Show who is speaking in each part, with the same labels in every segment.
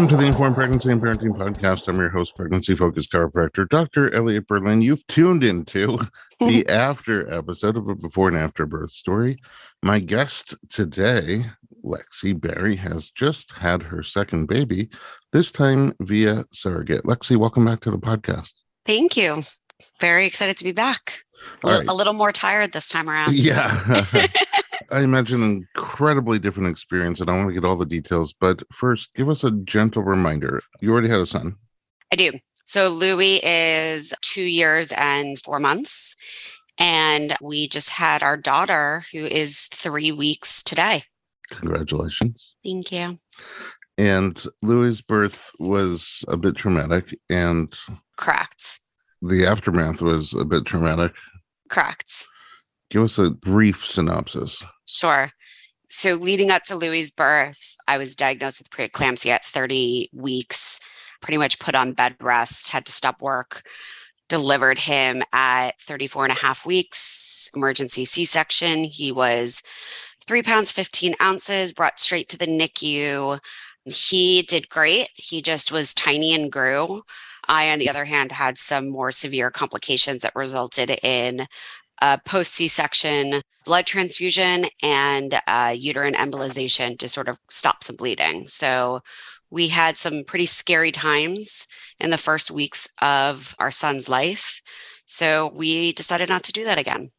Speaker 1: Welcome to the Informed Pregnancy and Parenting Podcast. I'm your host, pregnancy focused chiropractor, Dr. Elliot Berlin. You've tuned into the after episode of a before and after birth story. My guest today, Lexi Barry, has just had her second baby, this time via surrogate. Lexi, welcome back to the podcast.
Speaker 2: Thank you. Very excited to be back. Right. a little more tired this time around.
Speaker 1: Yeah. I imagine an incredibly different experience, and I want to get all the details. But first, give us a gentle reminder. You already had a son.
Speaker 2: I do. So Louis is two years and four months. And we just had our daughter, who is three weeks today.
Speaker 1: Congratulations.
Speaker 2: Thank you.
Speaker 1: And Louis' birth was a bit traumatic, and
Speaker 2: correct.
Speaker 1: The aftermath was a bit traumatic.
Speaker 2: Correct.
Speaker 1: Give us a brief synopsis.
Speaker 2: Sure. So, leading up to Louis' birth, I was diagnosed with preeclampsia at 30 weeks, pretty much put on bed rest, had to stop work, delivered him at 34 and a half weeks, emergency C section. He was three pounds, 15 ounces, brought straight to the NICU. He did great. He just was tiny and grew. I, on the other hand, had some more severe complications that resulted in a post C section blood transfusion and uh, uterine embolization to sort of stop some bleeding. So we had some pretty scary times in the first weeks of our son's life. So we decided not to do that again.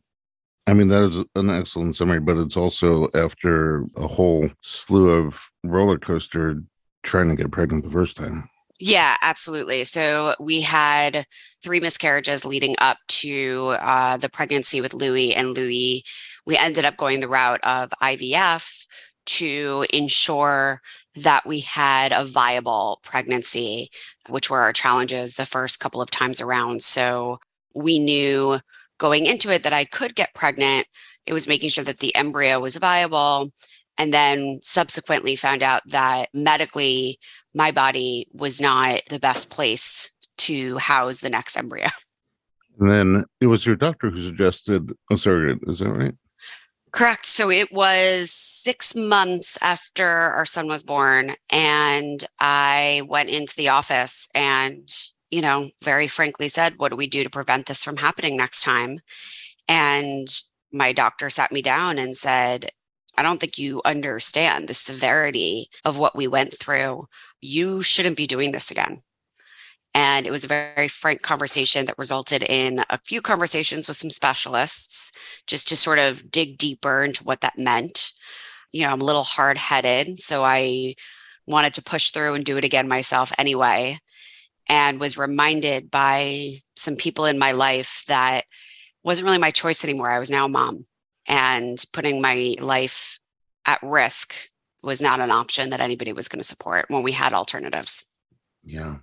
Speaker 1: I mean, that is an excellent summary, but it's also after a whole slew of roller coaster trying to get pregnant the first time.
Speaker 2: Yeah, absolutely. So we had three miscarriages leading up to uh, the pregnancy with Louis, and Louis, we ended up going the route of IVF to ensure that we had a viable pregnancy, which were our challenges the first couple of times around. So we knew going into it that I could get pregnant. It was making sure that the embryo was viable. And then subsequently found out that medically my body was not the best place to house the next embryo.
Speaker 1: And then it was your doctor who suggested a surrogate, is that right?
Speaker 2: Correct. So it was six months after our son was born, and I went into the office and, you know, very frankly said, What do we do to prevent this from happening next time? And my doctor sat me down and said, I don't think you understand the severity of what we went through you shouldn't be doing this again. And it was a very frank conversation that resulted in a few conversations with some specialists just to sort of dig deeper into what that meant. You know, I'm a little hard headed. So I wanted to push through and do it again myself anyway. And was reminded by some people in my life that wasn't really my choice anymore. I was now a mom and putting my life at risk was not an option that anybody was going to support when we had alternatives.
Speaker 1: Yeah.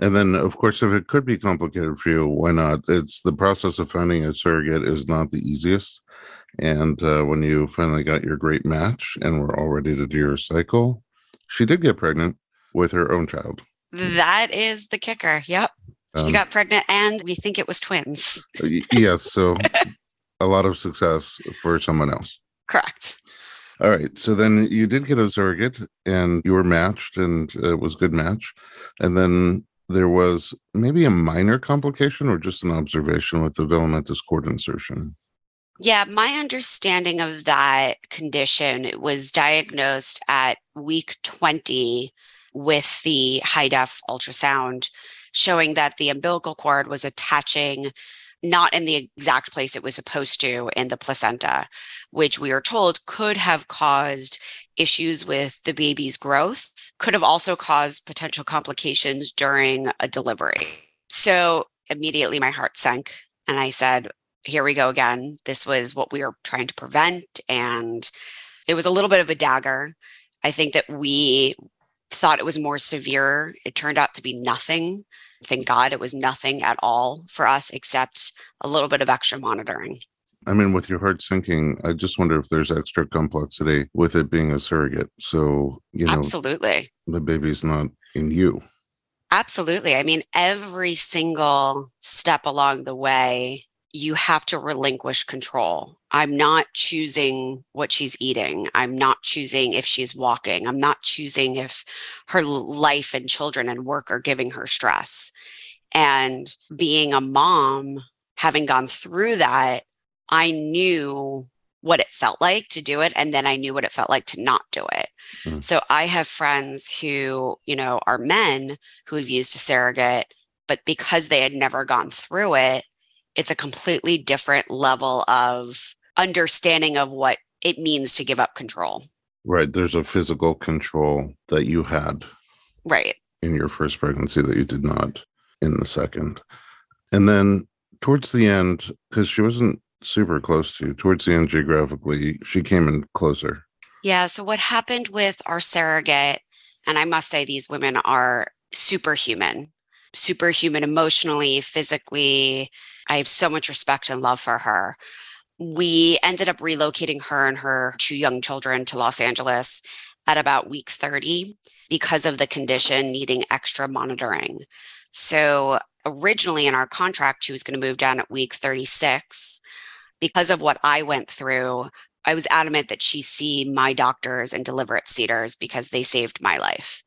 Speaker 1: And then, of course, if it could be complicated for you, why not? It's the process of finding a surrogate is not the easiest. And uh, when you finally got your great match and were all ready to do your cycle, she did get pregnant with her own child.
Speaker 2: That is the kicker. Yep. Um, she got pregnant and we think it was twins.
Speaker 1: Yes. So a lot of success for someone else.
Speaker 2: Correct.
Speaker 1: All right. So then you did get a surrogate and you were matched and it was good match. And then there was maybe a minor complication or just an observation with the velamentous cord insertion.
Speaker 2: Yeah, my understanding of that condition was diagnosed at week 20 with the high def ultrasound showing that the umbilical cord was attaching not in the exact place it was supposed to in the placenta, which we are told could have caused issues with the baby's growth, could have also caused potential complications during a delivery. So immediately my heart sank and I said, here we go again. This was what we were trying to prevent. And it was a little bit of a dagger. I think that we thought it was more severe. It turned out to be nothing. Thank God it was nothing at all for us except a little bit of extra monitoring.
Speaker 1: I mean, with your heart sinking, I just wonder if there's extra complexity with it being a surrogate. So, you know,
Speaker 2: absolutely,
Speaker 1: the baby's not in you.
Speaker 2: Absolutely. I mean, every single step along the way you have to relinquish control. I'm not choosing what she's eating. I'm not choosing if she's walking. I'm not choosing if her life and children and work are giving her stress. And being a mom, having gone through that, I knew what it felt like to do it. And then I knew what it felt like to not do it. Mm. So I have friends who, you know, are men who have used a surrogate, but because they had never gone through it, it's a completely different level of understanding of what it means to give up control.
Speaker 1: Right. There's a physical control that you had.
Speaker 2: Right.
Speaker 1: In your first pregnancy that you did not in the second. And then towards the end, because she wasn't super close to you, towards the end geographically, she came in closer.
Speaker 2: Yeah. So what happened with our surrogate, and I must say these women are superhuman, superhuman emotionally, physically, I have so much respect and love for her. We ended up relocating her and her two young children to Los Angeles at about week 30 because of the condition needing extra monitoring. So, originally in our contract, she was going to move down at week 36. Because of what I went through, I was adamant that she see my doctors and deliver at Cedars because they saved my life.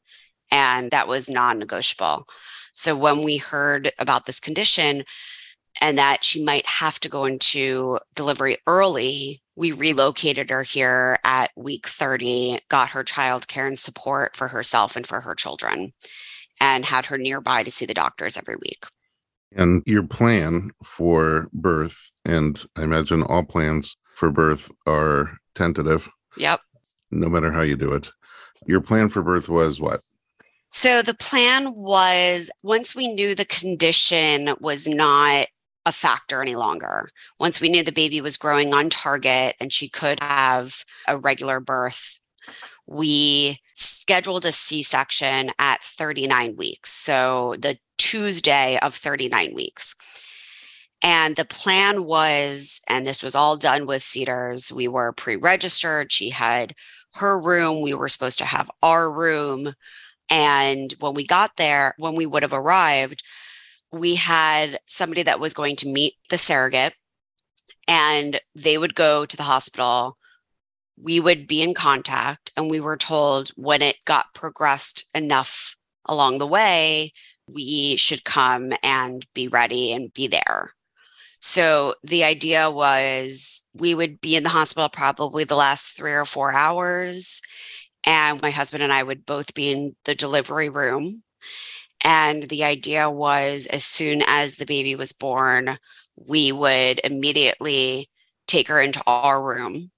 Speaker 2: And that was non negotiable. So, when we heard about this condition, and that she might have to go into delivery early, we relocated her here at week 30, got her child care and support for herself and for her children, and had her nearby to see the doctors every week.
Speaker 1: And your plan for birth, and I imagine all plans for birth are tentative.
Speaker 2: Yep.
Speaker 1: No matter how you do it. Your plan for birth was what?
Speaker 2: So the plan was once we knew the condition was not a factor any longer. Once we knew the baby was growing on target and she could have a regular birth, we scheduled a C section at 39 weeks. So the Tuesday of 39 weeks. And the plan was, and this was all done with Cedars, we were pre registered. She had her room. We were supposed to have our room. And when we got there, when we would have arrived, we had somebody that was going to meet the surrogate and they would go to the hospital. We would be in contact and we were told when it got progressed enough along the way we should come and be ready and be there. So the idea was we would be in the hospital probably the last 3 or 4 hours and my husband and I would both be in the delivery room and the idea was as soon as the baby was born, we would immediately take her into our room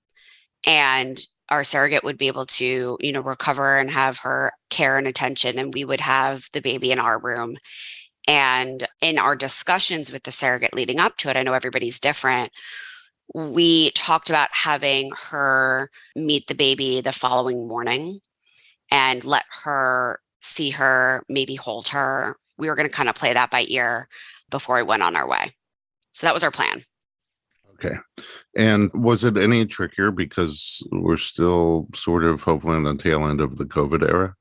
Speaker 2: and our surrogate would be able to, you know, recover and have her care and attention. And we would have the baby in our room. And in our discussions with the surrogate leading up to it, I know everybody's different. We talked about having her meet the baby the following morning and let her see her, maybe hold her. We were going to kind of play that by ear before we went on our way. So that was our plan.
Speaker 1: Okay. And was it any trickier because we're still sort of hopefully in the tail end of the COVID era?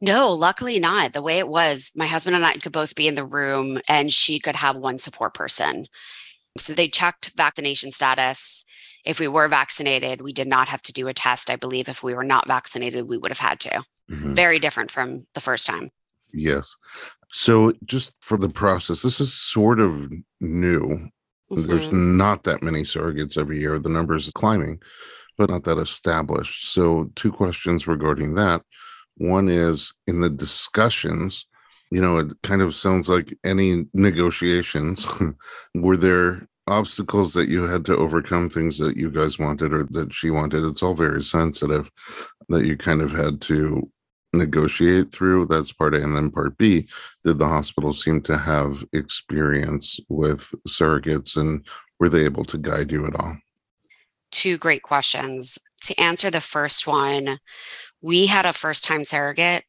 Speaker 2: No, luckily not. The way it was, my husband and I could both be in the room and she could have one support person. So they checked vaccination status. If we were vaccinated, we did not have to do a test. I believe if we were not vaccinated, we would have had to. Mm-hmm. Very different from the first time.
Speaker 1: Yes. So, just for the process, this is sort of new. Mm-hmm. There's not that many surrogates every year. The numbers are climbing, but not that established. So, two questions regarding that. One is in the discussions, you know, it kind of sounds like any negotiations. were there obstacles that you had to overcome, things that you guys wanted or that she wanted? It's all very sensitive that you kind of had to negotiate through. That's part A. And then part B, did the hospital seem to have experience with surrogates and were they able to guide you at all?
Speaker 2: Two great questions. To answer the first one, we had a first time surrogate.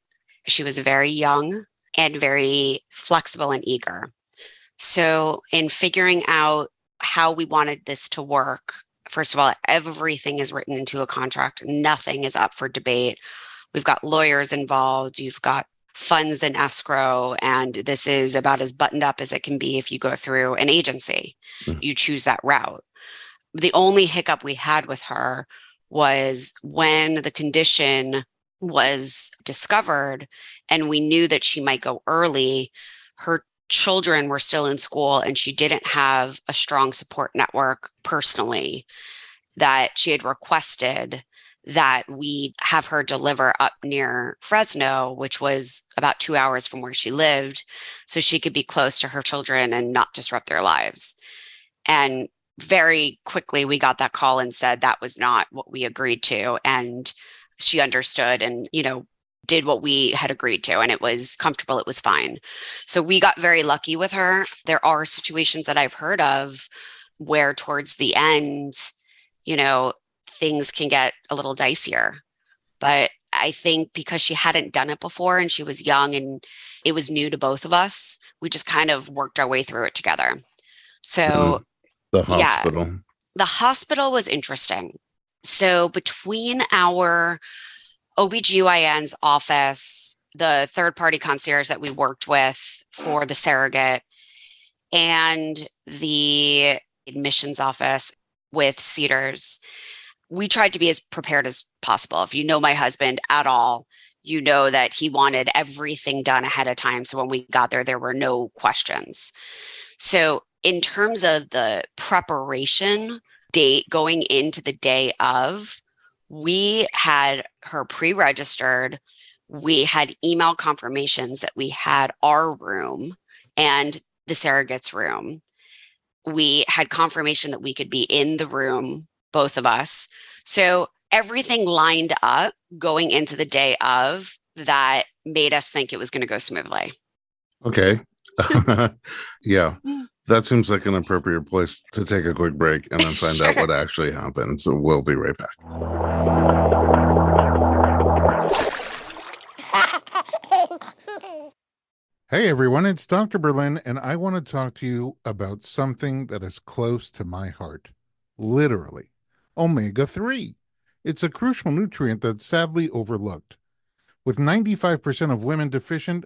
Speaker 2: She was very young and very flexible and eager. So, in figuring out how we wanted this to work, first of all, everything is written into a contract, nothing is up for debate We've got lawyers involved. You've got funds in escrow and this is about as buttoned up as it can be if you go through an agency. Mm-hmm. You choose that route. The only hiccup we had with her was when the condition was discovered and we knew that she might go early, her children were still in school and she didn't have a strong support network personally that she had requested that we have her deliver up near Fresno, which was about two hours from where she lived, so she could be close to her children and not disrupt their lives. And very quickly, we got that call and said that was not what we agreed to. And she understood and, you know, did what we had agreed to and it was comfortable it was fine. So we got very lucky with her. There are situations that i've heard of where towards the end you know things can get a little dicier. But i think because she hadn't done it before and she was young and it was new to both of us we just kind of worked our way through it together. So mm-hmm.
Speaker 1: the hospital. Yeah,
Speaker 2: the hospital was interesting so between our OBGYN's office, the third party concierge that we worked with for the surrogate, and the admissions office with Cedars, we tried to be as prepared as possible. If you know my husband at all, you know that he wanted everything done ahead of time. So when we got there, there were no questions. So, in terms of the preparation date going into the day of, we had her pre registered. We had email confirmations that we had our room and the surrogate's room. We had confirmation that we could be in the room, both of us. So everything lined up going into the day of that made us think it was going to go smoothly.
Speaker 1: Okay. yeah. Mm. That seems like an appropriate place to take a quick break and then find sure. out what actually happened. So we'll be right back. Hey everyone, it's Dr. Berlin, and I want to talk to you about something that is close to my heart. Literally, omega 3. It's a crucial nutrient that's sadly overlooked. With 95% of women deficient,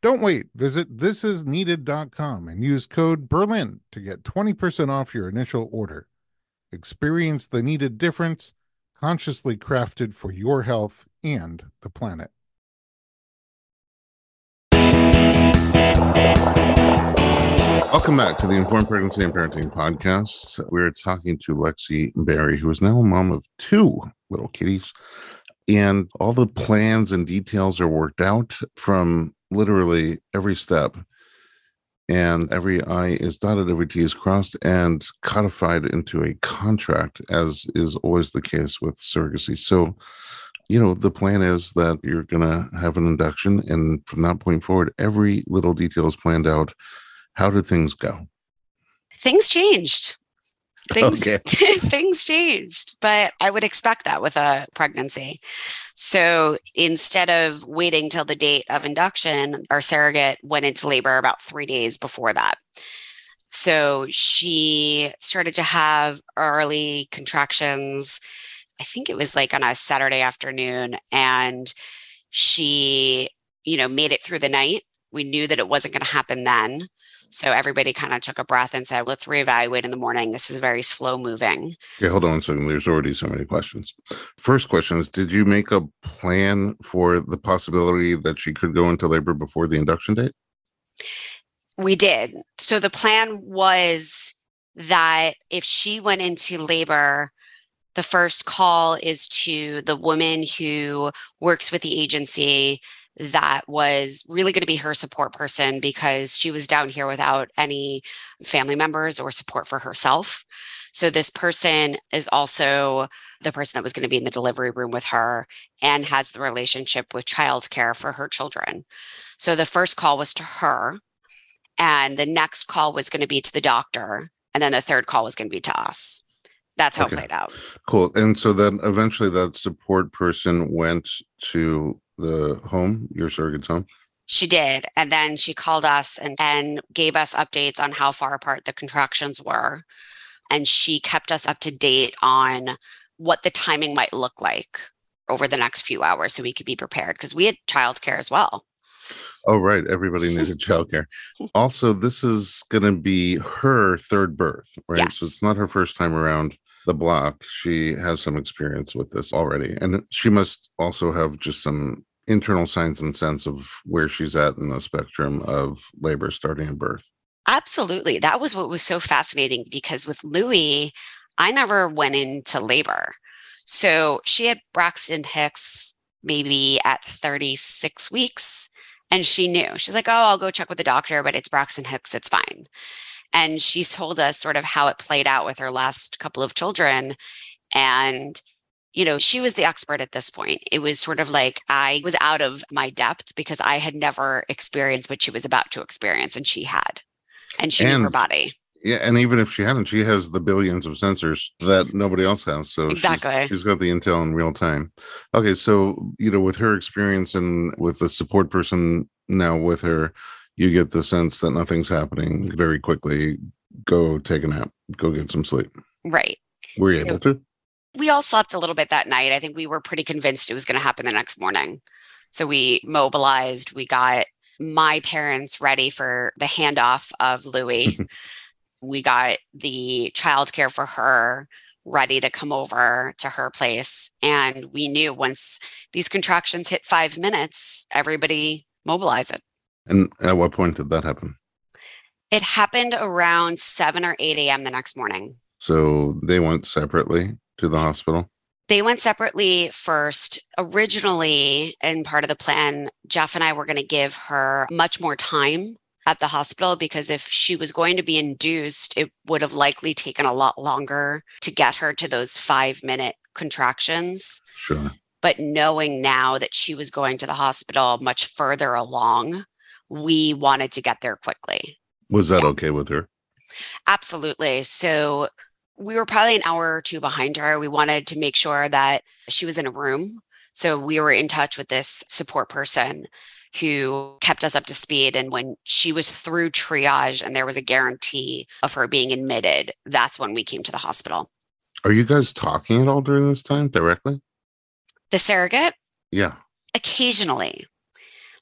Speaker 1: Don't wait. Visit thisisneeded.com and use code Berlin to get 20% off your initial order. Experience the needed difference, consciously crafted for your health and the planet. Welcome back to the Informed Pregnancy and Parenting Podcast. We're talking to Lexi Barry, who is now a mom of two little kitties. And all the plans and details are worked out from literally every step and every I is dotted, every T is crossed and codified into a contract, as is always the case with surrogacy. So, you know, the plan is that you're going to have an induction, and from that point forward, every little detail is planned out. How did things go?
Speaker 2: Things changed things okay. things changed but i would expect that with a pregnancy. So instead of waiting till the date of induction our surrogate went into labor about three days before that. So she started to have early contractions i think it was like on a saturday afternoon and she you know made it through the night. We knew that it wasn't going to happen then so everybody kind of took a breath and said, let's reevaluate in the morning. This is very slow moving.
Speaker 1: Okay, hold on a second. There's already so many questions. First question is Did you make a plan for the possibility that she could go into labor before the induction date?
Speaker 2: We did. So the plan was that if she went into labor, the first call is to the woman who works with the agency that was really going to be her support person because she was down here without any family members or support for herself. So this person is also the person that was going to be in the delivery room with her and has the relationship with childcare for her children. So the first call was to her. And the next call was going to be to the doctor. And then the third call was going to be to us. That's how
Speaker 1: Okay.
Speaker 2: it played out.
Speaker 1: Cool. And so then eventually that support person went to the home, your surrogate's home.
Speaker 2: She did. And then she called us and, and gave us updates on how far apart the contractions were. And she kept us up to date on what the timing might look like over the next few hours so we could be prepared because we had childcare as well.
Speaker 1: Oh, right. Everybody needed childcare. Also, this is going to be her third birth, right? So it's not her first time around the block. She has some experience with this already. And she must also have just some internal signs and sense of where she's at in the spectrum of labor starting and birth.
Speaker 2: Absolutely. That was what was so fascinating because with Louie, I never went into labor. So she had Braxton Hicks maybe at 36 weeks. And she knew. She's like, oh, I'll go check with the doctor, but it's Braxton Hicks. It's fine. And she's told us sort of how it played out with her last couple of children. And, you know, she was the expert at this point. It was sort of like I was out of my depth because I had never experienced what she was about to experience, and she had. And she knew her body.
Speaker 1: Yeah, and even if she hadn't, she has the billions of sensors that nobody else has. So she's-
Speaker 2: Exactly.
Speaker 1: she's got the intel in real time. Okay, so you know, with her experience and with the support person now with her, you get the sense that nothing's happening very quickly. Go take a nap. Go get some sleep.
Speaker 2: Right.
Speaker 1: Were you
Speaker 2: So-
Speaker 1: able to?
Speaker 2: We all slept a little bit that night. I think we were pretty convinced it was going to happen the next morning. So we mobilized, we got my parents ready for the handoff of Louie. we got the childcare for her ready to come over to her place. And we knew once these contractions hit five minutes, everybody mobilize it.
Speaker 1: And at what point did that happen?
Speaker 2: It happened around 7 or 8 a.m. the next morning.
Speaker 1: So they went separately to the hospital.
Speaker 2: They went separately first. Originally, and part of the plan, Jeff and I were going to give her much more time at the hospital because if she was going to be induced, it would have likely taken a lot longer to get her to those five minute contractions.
Speaker 1: Sure.
Speaker 2: But knowing now that she was going to the hospital much further along, we wanted to get there quickly.
Speaker 1: Was that
Speaker 2: Yeah.
Speaker 1: okay with her?
Speaker 2: Absolutely. So we were probably an hour or two behind her. We wanted to make sure that she was in a room. So we were in touch with this support person who kept us up to speed. And when she was through triage and there was a guarantee of her being admitted, that's when we came to the hospital.
Speaker 1: Are you guys talking at all during this time directly?
Speaker 2: The surrogate,
Speaker 1: Yeah.
Speaker 2: occasionally,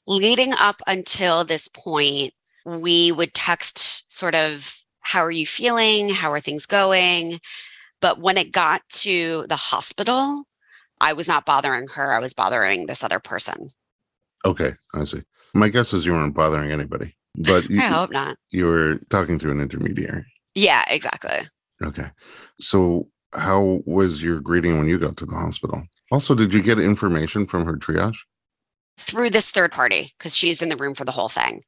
Speaker 2: leading up until this point, we would text sort of, How are you feeling? How are things going? But when it got to the hospital, I was not bothering her. I was bothering this other person.
Speaker 1: Okay, I see. My guess is you weren't bothering anybody, but you,
Speaker 2: I hope not.
Speaker 1: you were talking through an intermediary.
Speaker 2: Yeah, exactly.
Speaker 1: Okay. So, how was your greeting when you got to the hospital? Also, did you get information from her triage?
Speaker 2: Through this third party, because she's in the room for the whole thing.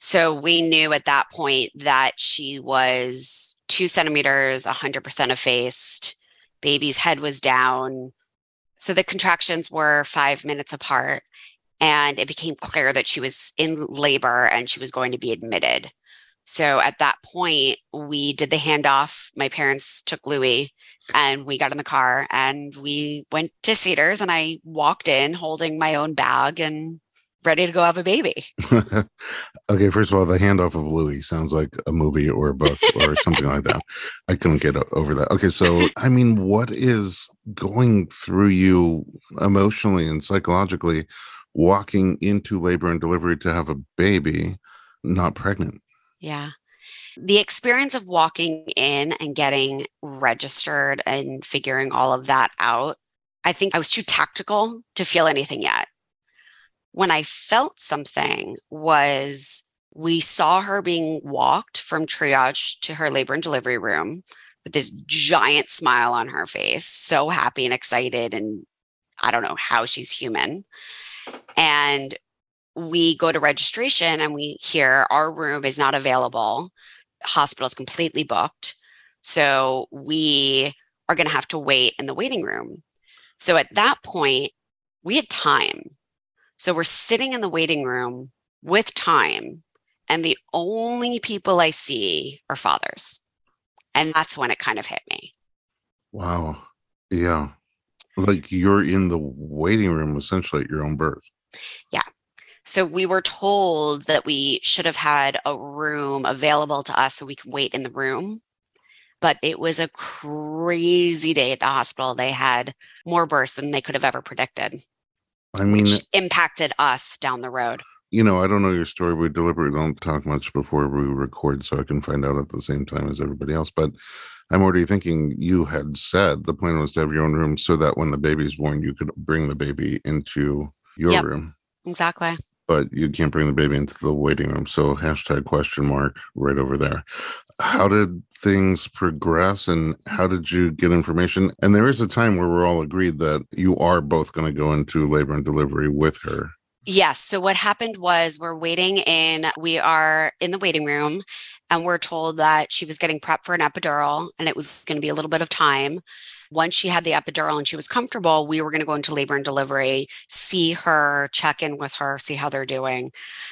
Speaker 2: So we knew at that point that she was two centimeters, 100% effaced. Baby's head was down. So the contractions were five minutes apart. And it became clear that she was in labor and she was going to be admitted. So at that point, we did the handoff. My parents took Louie and we got in the car and we went to Cedars and I walked in holding my own bag and ready to go have a baby.
Speaker 1: okay, first of all, the handoff of Louis sounds like a movie or a book or something like that. I couldn't get over that. Okay, so I mean, what is going through you emotionally and psychologically walking into labor and delivery to have a baby, not pregnant?
Speaker 2: Yeah. The experience of walking in and getting registered and figuring all of that out, I think I was too tactical to feel anything yet. When I felt something was we saw her being walked from triage to her labor and delivery room with this giant smile on her face, so happy and excited. And I don't know how she's human. And we go to registration and we hear our room is not available. Hospital is completely booked. So we are going to have to wait in the waiting room. So at that point, we had time. So we're sitting in the waiting room with time. and the only people I see are fathers. And that's when it kind of hit me.
Speaker 1: Wow. Yeah. Like you're in the waiting room essentially at your own birth.
Speaker 2: Yeah. So we were told that we should have had a room available to us so we could wait in the room. But it was a crazy day at the hospital. They had more births than they could have ever predicted.
Speaker 1: I mean,
Speaker 2: which impacted us down the road.
Speaker 1: You know, I don't know your story. We deliberately don't talk much before we record so I can find out at the same time as everybody else. But I'm already thinking you had said the plan was to have your own room so that when the baby's born, you could bring the baby into your yep, room.
Speaker 2: Exactly.
Speaker 1: But you can't bring the baby into the waiting room. So hashtag question mark right over there. How did things progress and how did you get information? And there is a time where we're all agreed that you are both going to go into labor and delivery with her.
Speaker 2: Yes. So what happened was we're waiting in, we are in the waiting room and we're told that she was getting prepped for an epidural and it was going to be a little bit of time. Once she had the epidural and she was comfortable, we were going to go into labor and delivery, see her, check in with her, see how they're doing.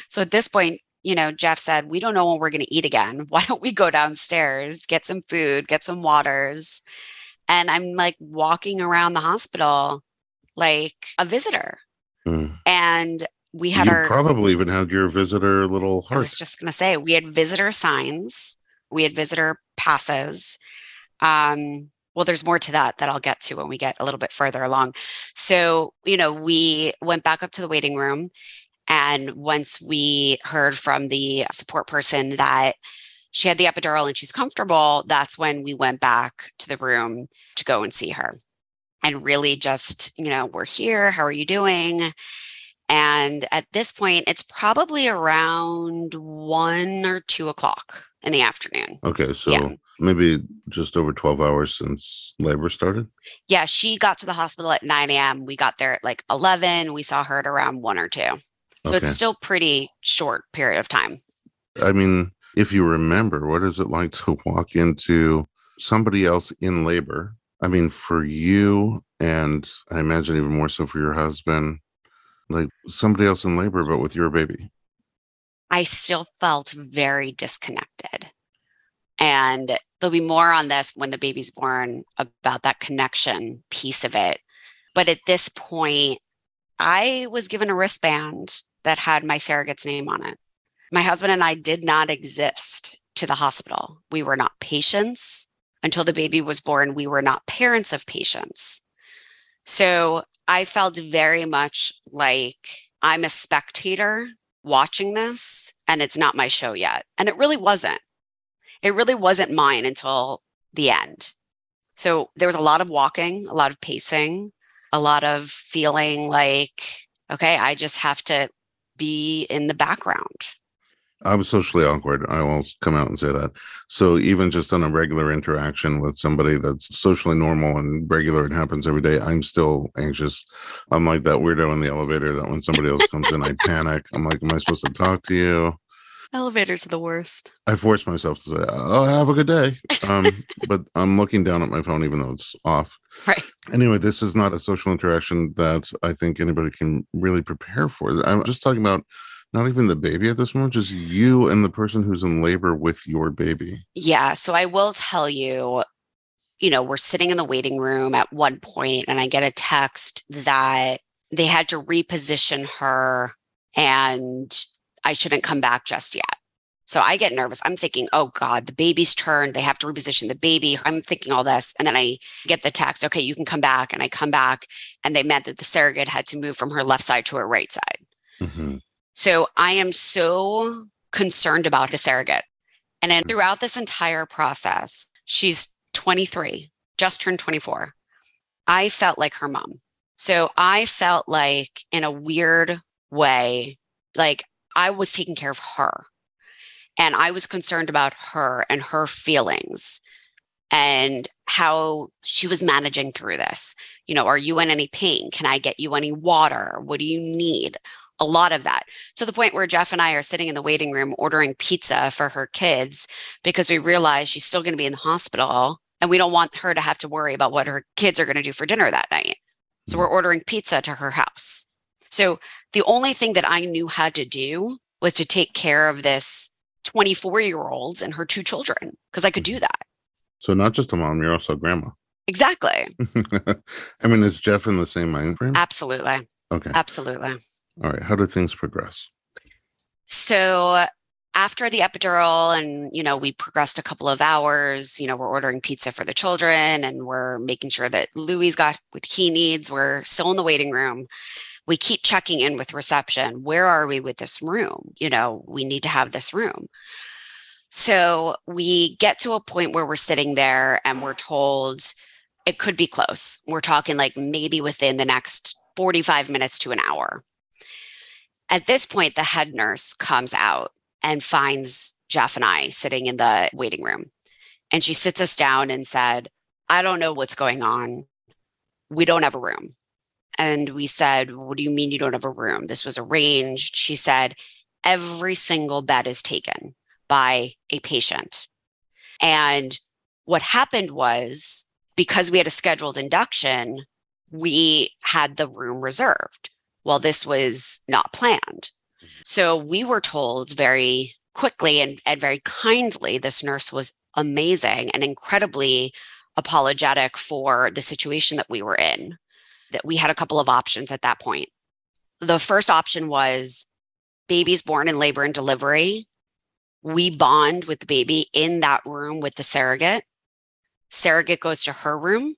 Speaker 2: So at this point, you know, Jeff said, We don't know when we're going to eat again. Why don't we go downstairs, get some food, get some waters? And I'm like walking around the hospital like a visitor. Mm. And we had
Speaker 1: you
Speaker 2: our
Speaker 1: probably even had your visitor little heart.
Speaker 2: I was just gonna say we had visitor signs, we had visitor passes. Um, well, there's more to that that I'll get to when we get a little bit further along. So, you know, we went back up to the waiting room and once we heard from the support person that she had the epidural and she's comfortable, that's when we went back to the room to go and see her. And really just, you know, we're here. How are you doing? And at this point, it's probably around one or two o'clock in the afternoon.
Speaker 1: Okay. So yeah. Maybe just over 12 hours since labor started?
Speaker 2: Yeah. She got to the hospital at 9 a.m. We got there at like 11. We saw her at around one or two. So okay. it's still pretty short period of time.
Speaker 1: I mean, if you remember, what is it like to walk into somebody else in labor? I mean, for you, and I imagine even more so for your husband, like somebody else in labor, but with your baby.
Speaker 2: I still felt very disconnected. And there'll be more on this when the baby's born about that connection piece of it. But at this point, I was given a wristband that had my surrogate's name on it. My husband and I did not exist to the hospital. We were not patients until the baby was born. We were not parents of patients. So I felt very much like I'm a spectator watching this and it's not my show yet. And it really wasn't. It really wasn't mine until the end. So there was a lot of walking, a lot of pacing, a lot of feeling like, okay, I just have to be in the background.
Speaker 1: I'm socially awkward. I will come out and say that. So even just on a regular interaction with somebody that's socially normal and regular, it happens every day. I'm still anxious. I'm like that weirdo in the elevator that when somebody else comes in, I panic. I'm like, am I supposed to talk to you?
Speaker 2: Elevators are the worst.
Speaker 1: I force myself to say, "Oh, have a good day," um, but I'm looking down at my phone even though it's off.
Speaker 2: Right.
Speaker 1: Anyway, this is not a social interaction that I think anybody can really prepare for. I'm just talking about not even the baby at this moment, just you and the person who's in labor with your baby.
Speaker 2: Yeah. So I will tell you, you know, we're sitting in the waiting room at one point, and I get a text that they had to reposition her and I shouldn't come back just yet. So I get nervous. I'm thinking, oh God, the baby's turned. They have to reposition the baby. I'm thinking all this. And then I get the text, okay, you can come back. And I come back, and they meant that the surrogate had to move from her left side to her right side. Mm-hmm. So I am so concerned about the surrogate. And then throughout this entire process, she's 23, just turned 24. I felt like her mom. So I felt like, in a weird way, like I was taking care of her. And I was concerned about her and her feelings and how she was managing through this. You know, are you in any pain? Can I get you any water? What do you need? a lot of that to the point where Jeff and I are sitting in the waiting room ordering pizza for her kids because we realize she's still going to be in the hospital and we don't want her to have to worry about what her kids are going to do for dinner that night. So we're ordering pizza to her house. So the only thing that I knew how to do was to take care of this 24 year old and her two children because I could do mm-hmm. that.
Speaker 1: So not just a mom, you're also a grandma.
Speaker 2: Exactly.
Speaker 1: I mean, is Jeff in the same mind frame?
Speaker 2: Absolutely.
Speaker 1: Okay.
Speaker 2: Absolutely.
Speaker 1: All right. How did things progress?
Speaker 2: So after the epidural and you know we progressed a couple of hours you know we're ordering pizza for the children and we're making sure that louis got what he needs we're still in the waiting room we keep checking in with reception where are we with this room you know we need to have this room so we get to a point where we're sitting there and we're told it could be close we're talking like maybe within the next 45 minutes to an hour at this point the head nurse comes out and finds Jeff and I sitting in the waiting room. And she sits us down and said, I don't know what's going on. We don't have a room. And we said, What do you mean you don't have a room? This was arranged. She said, Every single bed is taken by a patient. And what happened was because we had a scheduled induction, we had the room reserved. Well, this was not planned. Mm-hmm. So we were told very quickly and, and very kindly this nurse was amazing and incredibly apologetic for the situation that we were in, that we had a couple of options at that point. The first option was babies born in labor and delivery. We bond with the baby in that room with the surrogate. Surrogate goes to her room.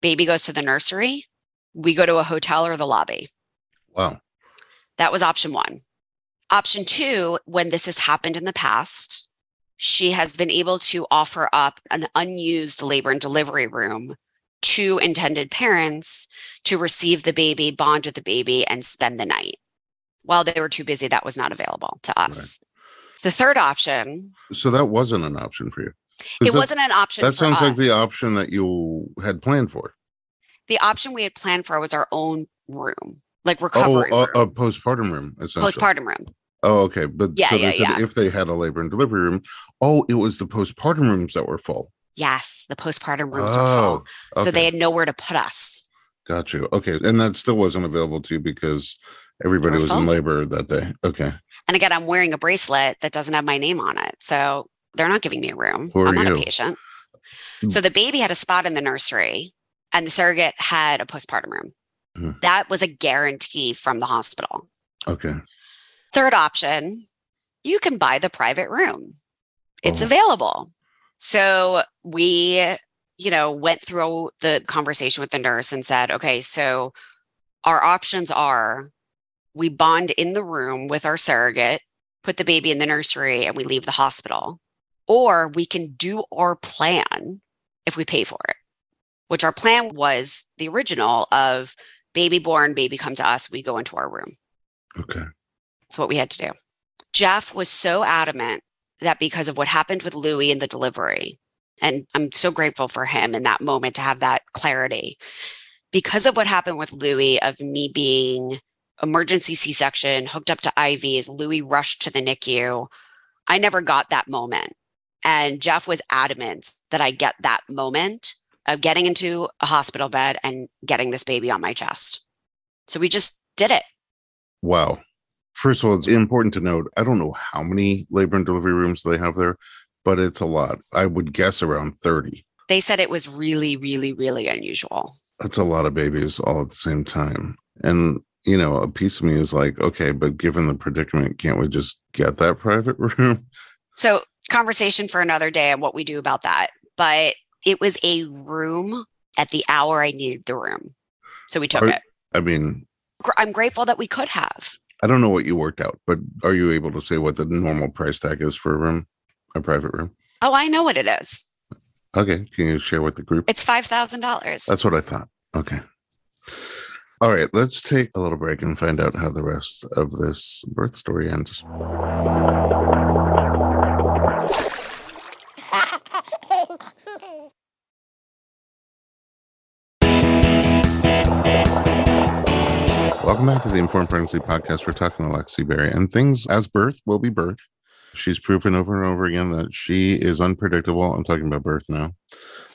Speaker 2: Baby goes to the nursery. We go to a hotel or the lobby.
Speaker 1: Wow.
Speaker 2: That was option one. Option two, when this has happened in the past, she has been able to offer up an unused labor and delivery room to intended parents to receive the baby, bond with the baby, and spend the night. While they were too busy, that was not available to us. Right. The third option.
Speaker 1: So that wasn't an option for you.
Speaker 2: It wasn't an option.
Speaker 1: That sounds
Speaker 2: us.
Speaker 1: like the option that you had planned for.
Speaker 2: The option we had planned for was our own room, like oh, uh, recovery.
Speaker 1: Oh,
Speaker 2: a,
Speaker 1: a, postpartum room.
Speaker 2: Postpartum room.
Speaker 1: Oh, okay. But
Speaker 2: yeah,
Speaker 1: so
Speaker 2: yeah,
Speaker 1: said
Speaker 2: yeah.
Speaker 1: if they had a labor and delivery room, oh, it was the postpartum rooms that were full.
Speaker 2: Yes, the postpartum rooms
Speaker 1: oh,
Speaker 2: were full.
Speaker 1: Okay.
Speaker 2: So they had nowhere to put us.
Speaker 1: Got you. Okay. And that still wasn't available to you because everybody was
Speaker 2: full.
Speaker 1: in labor that day. Okay.
Speaker 2: And again, I'm wearing a bracelet that doesn't have my name on it. So they're not giving me a room.
Speaker 1: Who are
Speaker 2: I'm not
Speaker 1: you?
Speaker 2: a patient.
Speaker 1: Mm.
Speaker 2: So the baby had a spot in the nursery and the surrogate had a postpartum room.
Speaker 1: Mhm.
Speaker 2: That was a guarantee from the hospital.
Speaker 1: Okay.
Speaker 2: Third option, you can buy the private room. It's
Speaker 1: Oh.
Speaker 2: available. So we, you know, went through the conversation with the nurse and said, okay, so our options are we bond in the room with our surrogate, put the baby in the nursery, and we leave the hospital. Or we can do our plan if we pay for it, which our plan was the original of baby born, baby come to us, we go into our room.
Speaker 1: Okay.
Speaker 2: That's what we had to do. Jeff was so adamant that because of what happened with Louis and the delivery, and I'm so grateful for him in that moment to have that clarity. Because of what happened with Louis, of me being emergency C section, hooked up to IVs, Louis rushed to the NICU. I never got that moment. And Jeff was adamant that I get that moment of getting into a hospital bed and getting this baby on my chest. So we just did it.
Speaker 1: Wow. First of all, it's important to note I don't know how many labor and delivery rooms they have there, but it's a lot. I would guess around 30.
Speaker 2: They said it was really, really, really unusual.
Speaker 1: That's a lot of babies all at the same time. And, you know, a piece of me is like, okay, but given the predicament, can't we just get that private room?
Speaker 2: So, conversation for another day on what we do about that. But it was a room at the hour I needed the room. So, we took it.
Speaker 1: I mean,
Speaker 2: I'm grateful that we could have.
Speaker 1: I don't know what you worked out, but are you able to say what the normal price tag is for a room, a private room?
Speaker 2: Oh, I know what it is.
Speaker 1: Okay. Can you share with the group?
Speaker 2: It's $5,000.
Speaker 1: That's what I thought. Okay. All right. Let's take a little break and find out how the rest of this birth story ends. Welcome back to the Informed Pregnancy Podcast. We're talking to Lexi Barry, and things as birth will be birth. She's proven over and over again that she is unpredictable. I'm talking about birth now.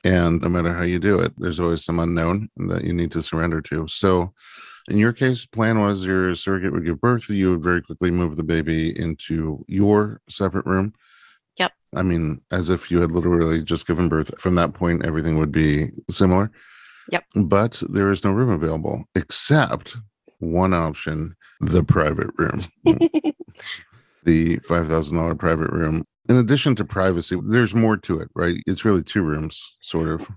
Speaker 1: And no matter how you do it, there's always some unknown that you need to surrender to. So in your case, plan was your surrogate would give birth. You would very quickly move the baby into your separate room.
Speaker 2: Yep.
Speaker 1: I mean, as if you had literally just given birth. From that point, everything would be similar.
Speaker 2: Yep.
Speaker 1: But there is no room available except one option the private room. the $5,000 private room. In addition to privacy, there's more to it, right? It's really two rooms, sort of.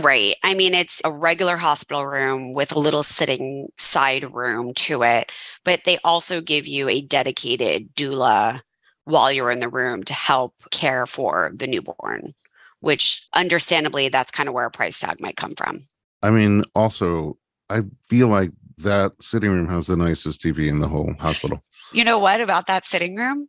Speaker 2: Right. I mean, it's a regular hospital room with a little sitting side room to it, but they also give you a dedicated doula while you're in the room to help care for the newborn, which understandably, that's kind of where a price tag might come from.
Speaker 1: I mean, also, I feel like that sitting room has the nicest TV in the whole hospital.
Speaker 2: You know what about that sitting room?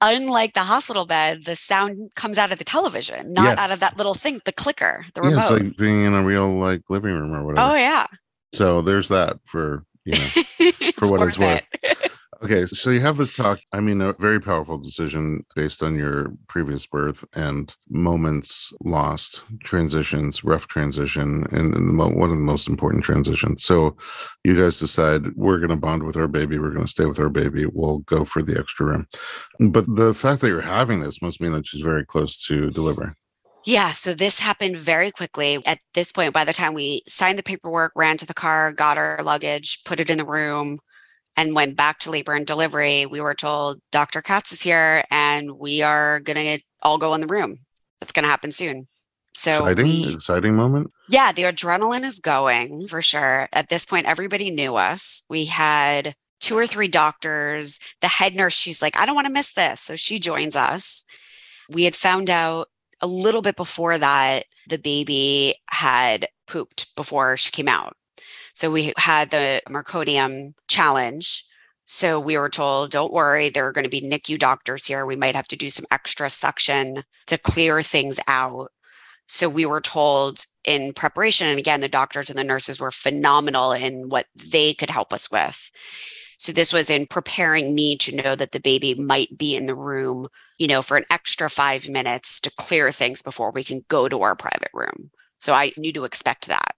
Speaker 2: Unlike the hospital bed, the sound comes out of the television, not
Speaker 1: Yes.
Speaker 2: out of that little thing, the clicker, the
Speaker 1: yeah,
Speaker 2: remote.
Speaker 1: it's like being in a real like living room or oh, whatever.
Speaker 2: oh yeah.
Speaker 1: So there's that for you know.
Speaker 2: It's
Speaker 1: what it's
Speaker 2: worth
Speaker 1: Okay, so you have this talk. I mean, a very powerful decision based on your previous birth and moments lost, transitions, rough transition, and, one of the most important transitions. So you guys decide we're going to bond with our baby. We're going to stay with our baby. We'll go for the extra room. But the fact that you're having this must mean that she's very close to delivering.
Speaker 2: Yeah, so this happened very quickly. At this point, by the time we signed the paperwork, ran to the car, got our luggage, put it in the room, and went back to labor and delivery, we were told Dr. Katz is here and we are going to all go in the room. It's going to happen soon. So,
Speaker 1: exciting,
Speaker 2: we-
Speaker 1: exciting moment.
Speaker 2: yeah, the adrenaline is going for sure. At this point, everybody knew us. We had two or three doctors. The head nurse, she's like, I don't want to miss this. So she joins us. We had found out a little bit before that the baby had pooped before she came out. So we had the meconium challenge. So we were told, don't worry, there are going to be NICU doctors here. We might have to do some extra suction to clear things out. So we were told in preparation, and again, the doctors and the nurses were phenomenal in what they could help us with. So this was in preparing me to know that the baby might be in the room, you know, for an extra five minutes to clear things before we can go to our private room. So I knew to expect that.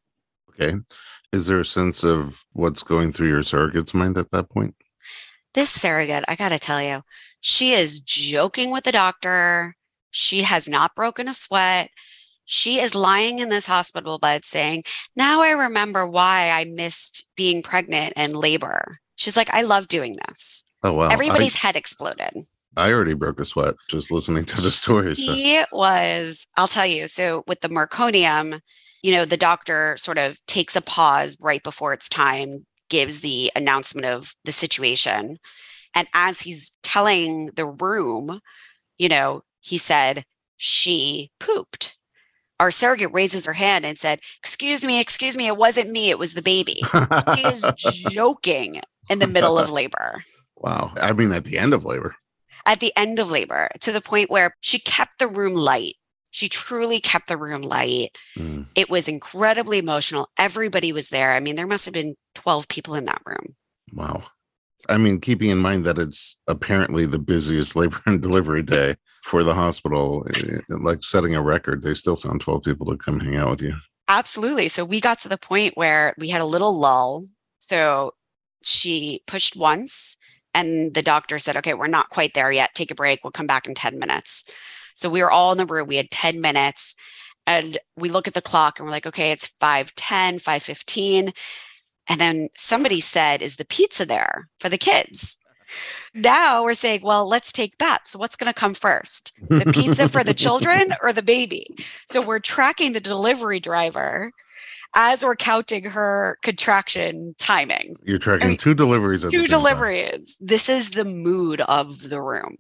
Speaker 1: Okay. Is there a sense of what's going through your surrogate's mind at that point?
Speaker 2: This surrogate, I got to tell you, she is joking with the doctor. She has not broken a sweat. She is lying in this hospital bed saying, Now I remember why I missed being pregnant and labor. She's like, I love doing this.
Speaker 1: Oh wow!
Speaker 2: Everybody's head exploded.
Speaker 1: I, I already broke a sweat just listening to the story. So.
Speaker 2: She was, I'll tell you. So with the meconium, you know, the doctor sort of takes a pause right before it's time, gives the announcement of the situation. And as he's telling the room, you know, he said, she pooped. Our surrogate raises her hand and said, Excuse me, excuse me, it wasn't me, it was the baby. She is joking in the middle of labor.
Speaker 1: wow. I mean, at the end of labor.
Speaker 2: at the end of labor to the point where she kept the room light. She truly kept the room light.
Speaker 1: Mm.
Speaker 2: It was incredibly emotional. Everybody was there. I mean, there must have been 12 people in that room.
Speaker 1: Wow. I mean, keeping in mind that it's apparently the busiest labor and delivery day for the hospital, eh, like setting a record, they still found 12 people to come hang out with you.
Speaker 2: Absolutely. So we got to the point where we had a little lull. So she pushed once, and the doctor said, Okay, we're not quite there yet. Take a break. We'll come back in 10 minutes. So we were all in the room. We had 10 minutes. And we look at the clock and we're like, okay, it's 510, 515. And then somebody said, Is the pizza there for the kids? Now we're saying, well, let's take bets. So what's going to come first? The pizza for the children or the baby? So we're tracking the delivery driver as we're counting her contraction timing.
Speaker 1: You're tracking
Speaker 2: mean,
Speaker 1: two deliveries
Speaker 2: Two
Speaker 1: same time.
Speaker 2: deliveries. This is the mood of the room.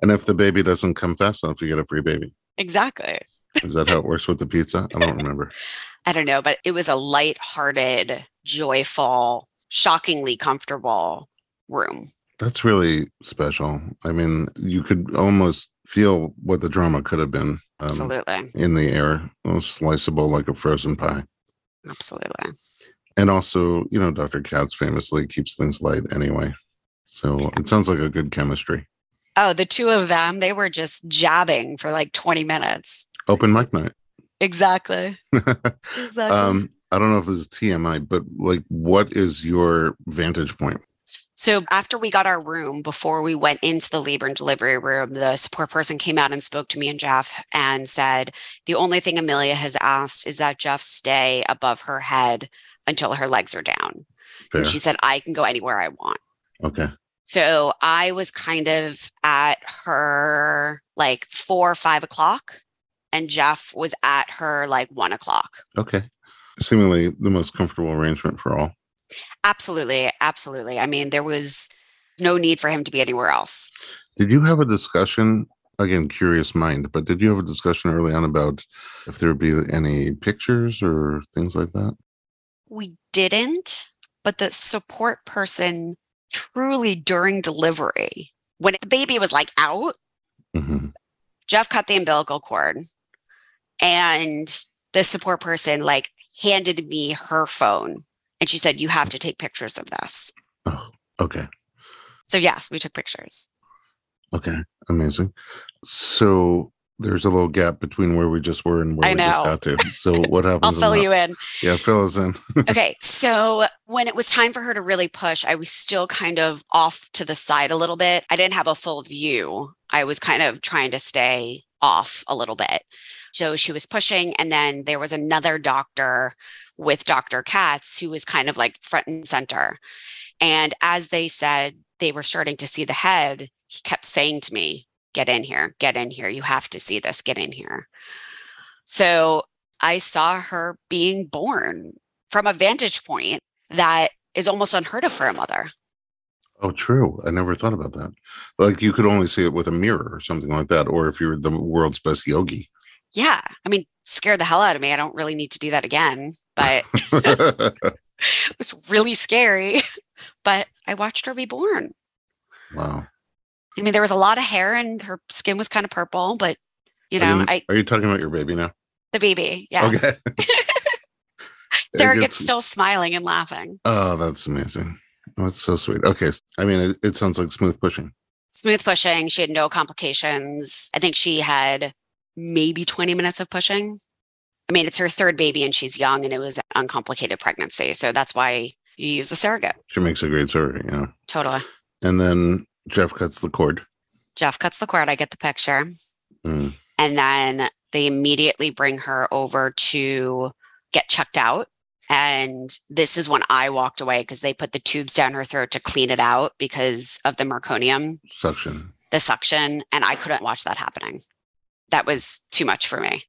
Speaker 1: And if the baby doesn't come fast enough, you get a free baby.
Speaker 2: Exactly.
Speaker 1: Is that how it works with the pizza? I don't remember.
Speaker 2: I don't know, but it was a light-hearted, joyful, shockingly comfortable room.
Speaker 1: That's really special. I mean, you could almost feel what the drama could have been um,
Speaker 2: Absolutely.
Speaker 1: in the air, sliceable like a frozen pie.
Speaker 2: Absolutely.
Speaker 1: And also, you know, Dr. Katz famously keeps things light anyway. So it sounds like a good chemistry.
Speaker 2: Oh, the two of them, they were just jabbing for like 20 minutes.
Speaker 1: Open mic night.
Speaker 2: Exactly. Exactly.
Speaker 1: Um, I don't know if this is TMI, but like, what is your vantage point?
Speaker 2: So after we got our room, before we went into the labor and delivery room, the support person came out and spoke to me and Jeff and said, the only thing Amelia has asked is that Jeff stay above her head until her legs are down.
Speaker 1: Fair.
Speaker 2: And she said, I can go anywhere I want.
Speaker 1: Okay.
Speaker 2: So I was kind of at her like four or five o'clock, and Jeff was at her like one o'clock.
Speaker 1: Okay. Seemingly the most comfortable arrangement for all.
Speaker 2: Absolutely. Absolutely. I mean, there was no need for him to be anywhere else.
Speaker 1: Did you have a discussion? Again, curious mind, but did you have a discussion early on about if there would be any pictures or things like that?
Speaker 2: We didn't, but the support person truly during delivery, when the baby was like out,
Speaker 1: hmm
Speaker 2: Jeff cut the umbilical cord and the support person like handed me her phone and she said, You have to take pictures of this.
Speaker 1: Oh, okay.
Speaker 2: So, yes, we took pictures.
Speaker 1: Okay. Amazing. So there's a little gap between where we just were and where
Speaker 2: I
Speaker 1: we just got to. So what happens?
Speaker 2: I'll fill
Speaker 1: that?
Speaker 2: you in.
Speaker 1: Yeah, fill us in.
Speaker 2: Okay. So, when it was time for her to really push, I was still kind of off to the side a little bit. I didn't have a full view. I was kind of trying to stay off a little bit. So, she was pushing, and then there was another doctor with Dr. Katz who was kind of like front and center. And as they said they were starting to see the head, he kept saying to me, Get in here, get in here. You have to see this, get in here. So I saw her being born from a vantage point that is almost unheard of for a mother.
Speaker 1: Oh, true. I never thought about that. Like you could only see it with a mirror or something like that, or if you were the world's best yogi.
Speaker 2: Yeah. I mean, scared the hell out of me. I don't really need to do that again, but it was really scary. But I watched her be born. I mean, there was a lot of hair and her skin was kind of purple, but you
Speaker 1: Are
Speaker 2: know,
Speaker 1: you-
Speaker 2: I
Speaker 1: Are you talking about your baby now?
Speaker 2: the baby, yes.
Speaker 1: Okay.
Speaker 2: Sarah gets
Speaker 1: gets-
Speaker 2: still smiling and laughing.
Speaker 1: Oh, that's amazing. Oh, that's so sweet. Okay. I mean, it, it sounds like smooth pushing.
Speaker 2: Smooth pushing. She had no complications. I think she had maybe 20 minutes of pushing. I mean, it's her third baby and she's young and it was an uncomplicated pregnancy. So that's why you use a surrogate.
Speaker 1: She makes a great surrogate, know.
Speaker 2: Totally.
Speaker 1: And then Jeff cuts the cord.
Speaker 2: Jeff cuts the cord. I get the picture.
Speaker 1: Mm.
Speaker 2: And then they immediately bring her over to get checked out. And this is when I walked away because they put the tubes down her throat to clean it out because of the meconium,
Speaker 1: Suction.
Speaker 2: the suction. And I couldn't watch that happening. That was too much for me.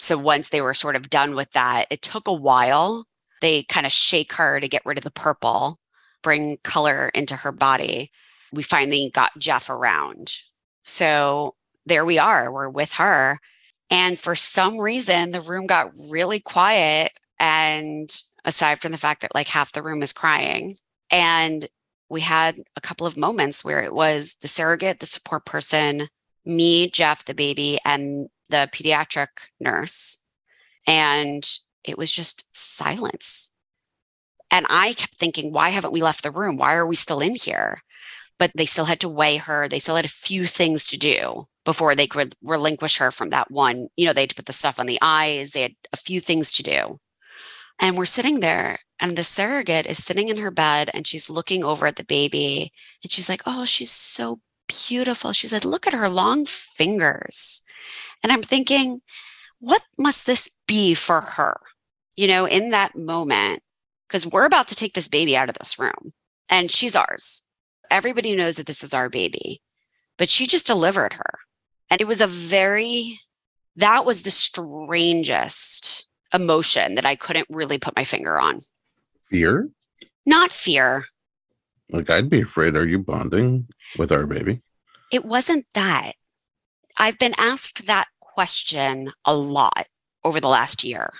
Speaker 2: So once they were sort of done with that, it took a while. They kind of shake her to get rid of the purple, bring color into her body. We finally got Jeff around. So there we are. We're with her. And for some reason, the room got really quiet. And aside from the fact that like half the room is crying, and we had a couple of moments where it was the surrogate, the support person, me, Jeff, the baby, and the pediatric nurse. And it was just silence. And I kept thinking, why haven't we left the room? Why are we still in here? But they still had to weigh her. They still had a few things to do before they could relinquish her from that one. You know, they had to put the stuff on the eyes, they had a few things to do. And we're sitting there, and the surrogate is sitting in her bed and she's looking over at the baby. And she's like, Oh, she's so beautiful. She said, Look at her long fingers. And I'm thinking, what must this be for her? You know, in that moment, because we're about to take this baby out of this room and she's ours. Everybody knows that this is our baby, but she just delivered her. And it was a very, that was the strangest emotion that I couldn't really put my finger on.
Speaker 1: Fear?
Speaker 2: Not fear.
Speaker 1: Like I'd be afraid. Are you bonding with our baby?
Speaker 2: It wasn't that. I've been asked that question a lot over the last year.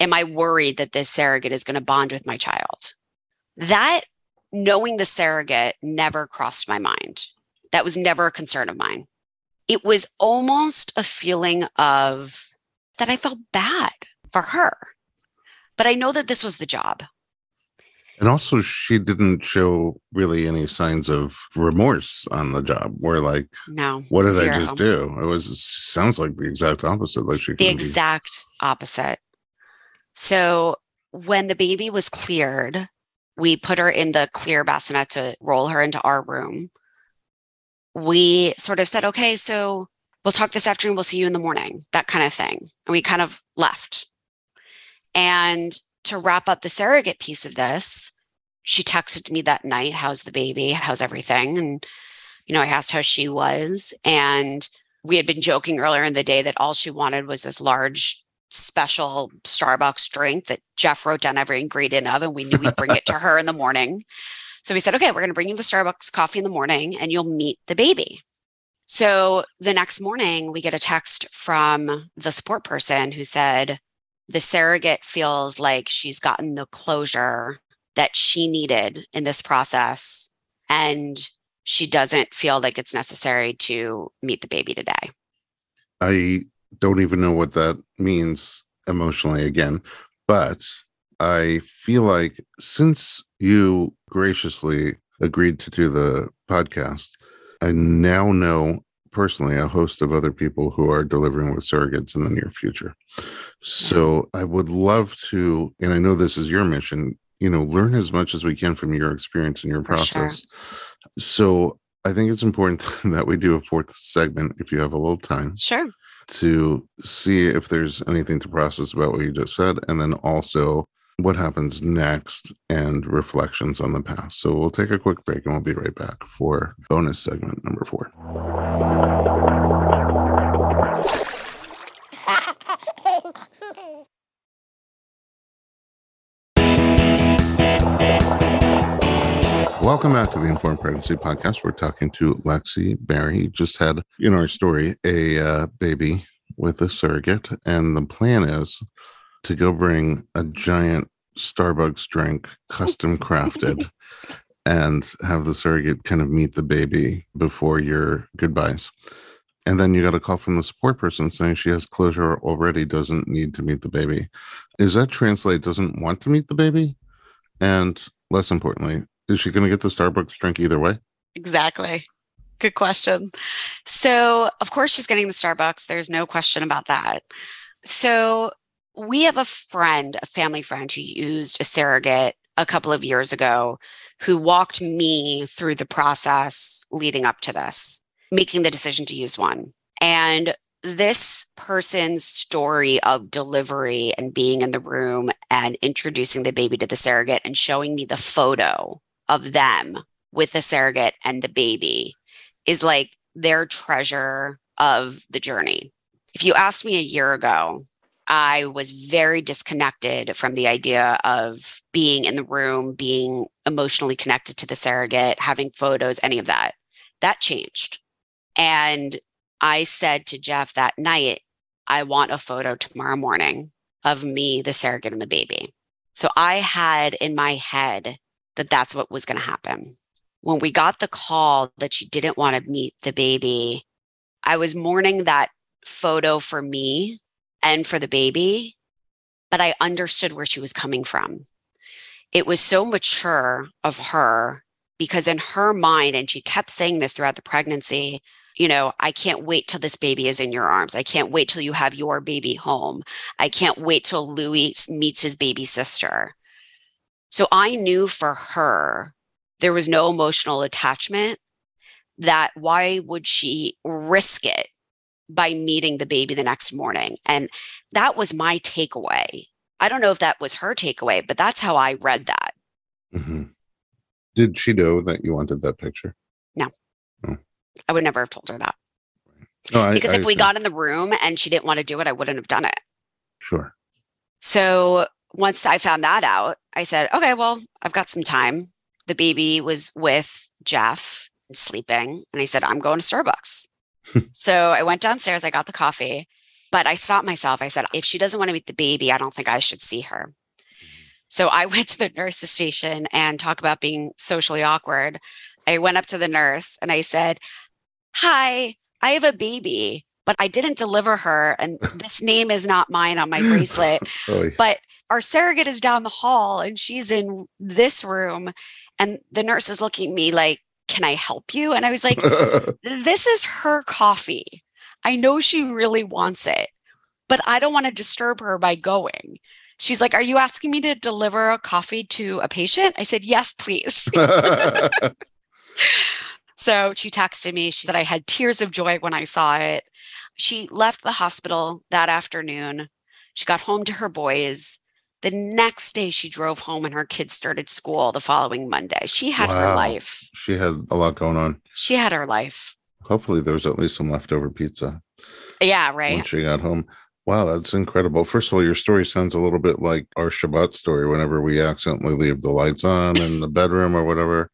Speaker 2: Am I worried that this surrogate is going to bond with my child? That knowing the surrogate never crossed my mind. That was never a concern of mine. It was almost a feeling of that I felt bad for her. But I know that this was the job.
Speaker 1: And also, she didn't show really any signs of remorse on the job. Where like,
Speaker 2: No.
Speaker 1: what did I just do? It was sounds like the exact opposite. Like she
Speaker 2: the
Speaker 1: couldn't be-
Speaker 2: exact opposite. So when the baby was cleared, we put her in the clear bassinet to roll her into our room. We sort of said, okay, so we'll talk this afternoon. We'll see you in the morning, that kind of thing. And we kind of left. And to wrap up the surrogate piece of this, she texted me that night, How's the baby? How's everything? And, you know, I asked how she was. And we had been joking earlier in the day that all she wanted was this large special Starbucks drink that Jeff wrote down every ingredient of, and we knew we'd bring it to her in the morning. So we said, okay, we're going to bring you the Starbucks coffee in the morning and you'll meet the baby. So the next morning, we get a text from the support person who said, the surrogate feels like she's gotten the closure that she needed in this process. And she doesn't feel like it's necessary to meet the baby today.
Speaker 1: I don't even know what that means emotionally again, but I feel like since you graciously agreed to do the podcast, I now know personally a host of other people who are delivering with surrogates in the near future. So mm-hmm. I would love to, and I know this is your mission, you know, learn as much as we can from your experience and your
Speaker 2: For sure.
Speaker 1: process. So I think it's important that we do a fourth segment if you have a little time
Speaker 2: Sure.
Speaker 1: To see if there's anything to process about what you just said, and then also what happens next and reflections on the past. So we'll take a quick break and we'll be right back for bonus segment number four. Welcome back to the Informed Pregnancy Podcast. We're talking to Lexi Barry. Just had in our story a uh, baby with a surrogate, and the plan is to go bring a giant Starbucks drink, custom crafted, and have the surrogate kind of meet the baby before your goodbyes. And then you got a call from the support person saying she has closure already, doesn't need to meet the baby. Is that translate doesn't want to meet the baby? And less importantly, is she going to get the Starbucks drink either way?
Speaker 2: Exactly. Good question. So, of course, she's getting the Starbucks. There's no question about that. So, we have a friend, a family friend who used a surrogate a couple of years ago who walked me through the process leading up to this, making the decision to use one. And this person's story of delivery and being in the room and introducing the baby to the surrogate and showing me the photo of them with the surrogate and the baby is like their treasure of the journey. If you asked me a year ago, I was very disconnected from the idea of being in the room, being emotionally connected to the surrogate, having photos, any of that. That changed. And I said to Jeff that night, I want a photo tomorrow morning of me, the surrogate, and the baby. So I had in my head that that's what was going to happen. When we got the call that she didn't want to meet the baby, I was mourning that photo for me and for the baby, but I understood where she was coming from. It was so mature of her because, in her mind, and she kept saying this throughout the pregnancy, you know, I can't wait till this baby is in your arms. I can't wait till you have your baby home. I can't wait till Louis meets his baby sister. So I knew for her, there was no emotional attachment that why would she risk it by meeting the baby the next morning? And that was my takeaway. I don't know if that was her takeaway, but that's how I read that.
Speaker 1: Mm-hmm. Did she know that you wanted that picture? No.
Speaker 2: I would never have told her that.
Speaker 1: No, I,
Speaker 2: Because
Speaker 1: I-
Speaker 2: if we got in the room and she didn't want to do it, I wouldn't have done it.
Speaker 1: sure,
Speaker 2: So once I found that out, I said, okay, well, I've got some time. The baby was with Jeff sleeping, and I said, I'm going to Starbucks. so I went downstairs, I got the coffee, but I stopped myself. I said, if she doesn't want to meet the baby, I don't think I should see her. Mm-hmm. So I went to the nurse's station and talk about being socially awkward. I went up to the nurse and I said, Hi, I have a baby, but I didn't deliver her. And this name is not mine on my bracelet
Speaker 1: Oh,
Speaker 2: but our surrogate is down the hall and she's in this room and the nurse is looking at me like can i help you and i was like this is her coffee i know she really wants it but i don't want to disturb her by going She's like, Are you asking me to deliver a coffee to a patient? I said, Yes, please. so she texted me. She said, I had tears of joy when I saw it. She left the hospital that afternoon. She got home to her boys. The next day, she drove home and her kids started school the following Monday. She had wow. her life.
Speaker 1: She had a lot going on.
Speaker 2: She had her life.
Speaker 1: Hopefully, there was at least some leftover pizza.
Speaker 2: Yeah, right.
Speaker 1: When she got home. Wow, that's incredible. First of all, your story sounds a little bit like our Shabbat story whenever we accidentally leave the lights on in the bedroom or whatever.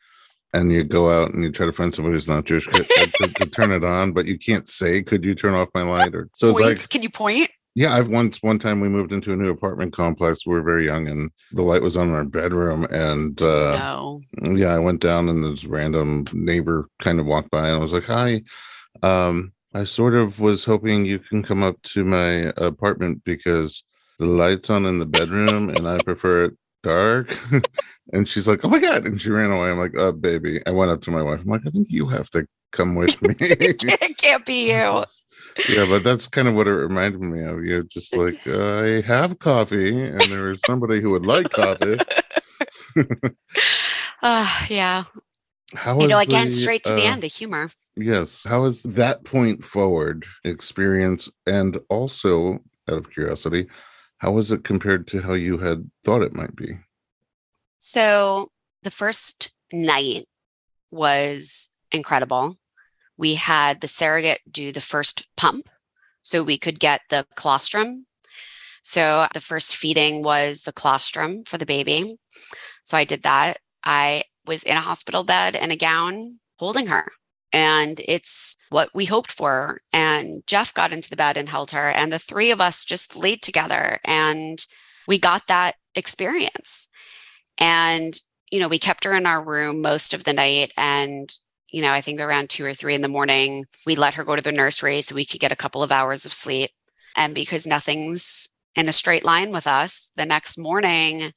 Speaker 1: And you go out and you try to find somebody who's not Jewish to, to, to turn it on, but you can't say, "Could you turn off my light?" Or
Speaker 2: so it's like, can you point?
Speaker 1: Yeah, I've once one time we moved into a new apartment complex. We were very young, and the light was on in our bedroom. And uh, no. yeah, I went down, and this random neighbor kind of walked by, and I was like, "Hi." Um, I sort of was hoping you can come up to my apartment because the lights on in the bedroom, and I prefer it dark. and she's like, "Oh my god!" And she ran away. I'm like, "Oh, baby." I went up to my wife. I'm like, "I think you have to come with me."
Speaker 2: it can't be you
Speaker 1: yeah, but that's kind of what it reminded me of. You just like I have coffee, and there is somebody who would like coffee.
Speaker 2: uh, yeah. How you know, again, the, straight to uh, the end, the humor.
Speaker 1: Yes. How is that point forward experience, and also out of curiosity, how was it compared to how you had thought it might be?
Speaker 2: So the first night was incredible we had the surrogate do the first pump so we could get the colostrum. So the first feeding was the colostrum for the baby. So I did that. I was in a hospital bed in a gown holding her. And it's what we hoped for. And Jeff got into the bed and held her. And the three of us just laid together and we got that experience. And, you know, we kept her in our room most of the night. And you know, I think around two or three in the morning, we let her go to the nursery so we could get a couple of hours of sleep. And because nothing's in a straight line with us, the next morning,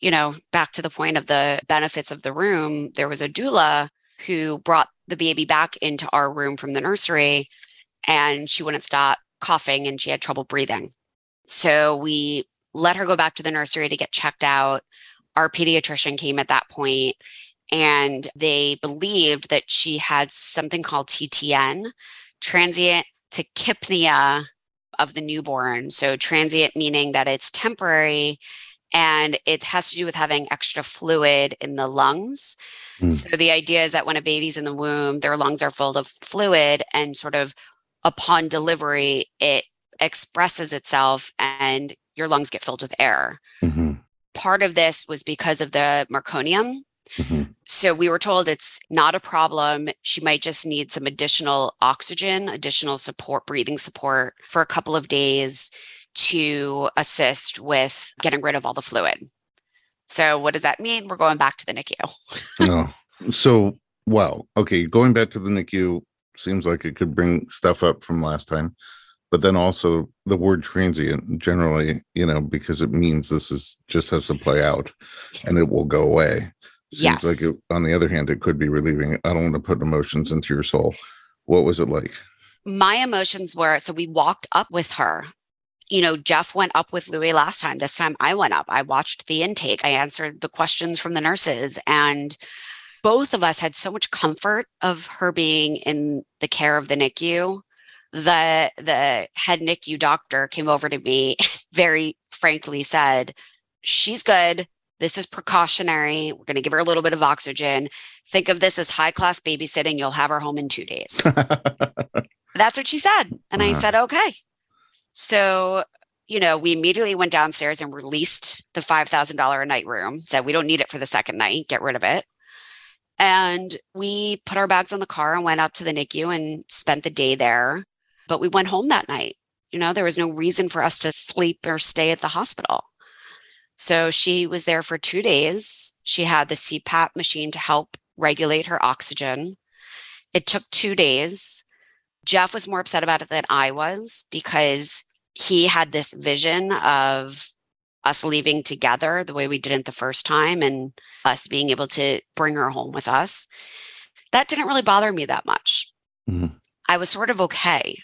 Speaker 2: you know, back to the point of the benefits of the room, there was a doula who brought the baby back into our room from the nursery and she wouldn't stop coughing and she had trouble breathing. So we let her go back to the nursery to get checked out. Our pediatrician came at that point and they believed that she had something called TTN, transient tachypnea of the newborn. So, transient meaning that it's temporary and it has to do with having extra fluid in the lungs. Mm. So, the idea is that when a baby's in the womb, their lungs are full of fluid, and sort of upon delivery, it expresses itself and your lungs get filled with air. Mm-hmm. Part of this was because of the meconium, Mm-hmm. So we were told it's not a problem. She might just need some additional oxygen, additional support, breathing support for a couple of days to assist with getting rid of all the fluid. So what does that mean? We're going back to the NICU.
Speaker 1: no. So wow. Okay, going back to the NICU seems like it could bring stuff up from last time. But then also the word transient generally, you know, because it means this is just has to play out and it will go away. Seems yes. like it, on the other hand, it could be relieving. I don't want to put emotions into your soul. What was it like?
Speaker 2: My emotions were so we walked up with her. You know, Jeff went up with Louis last time. This time I went up. I watched the intake. I answered the questions from the nurses. And both of us had so much comfort of her being in the care of the NICU. The the head NICU doctor came over to me, very frankly said, She's good this is precautionary. We're going to give her a little bit of oxygen. Think of this as high class babysitting. You'll have her home in two days. That's what she said. And uh-huh. I said, okay. So, you know, we immediately went downstairs and released the $5,000 a night room. Said, we don't need it for the second night. Get rid of it. And we put our bags on the car and went up to the NICU and spent the day there. But we went home that night. You know, there was no reason for us to sleep or stay at the hospital. So she was there for two days. She had the CPAP machine to help regulate her oxygen. It took two days. Jeff was more upset about it than I was because he had this vision of us leaving together the way we did it the first time and us being able to bring her home with us. That didn't really bother me that much. Mm-hmm. I was sort of okay.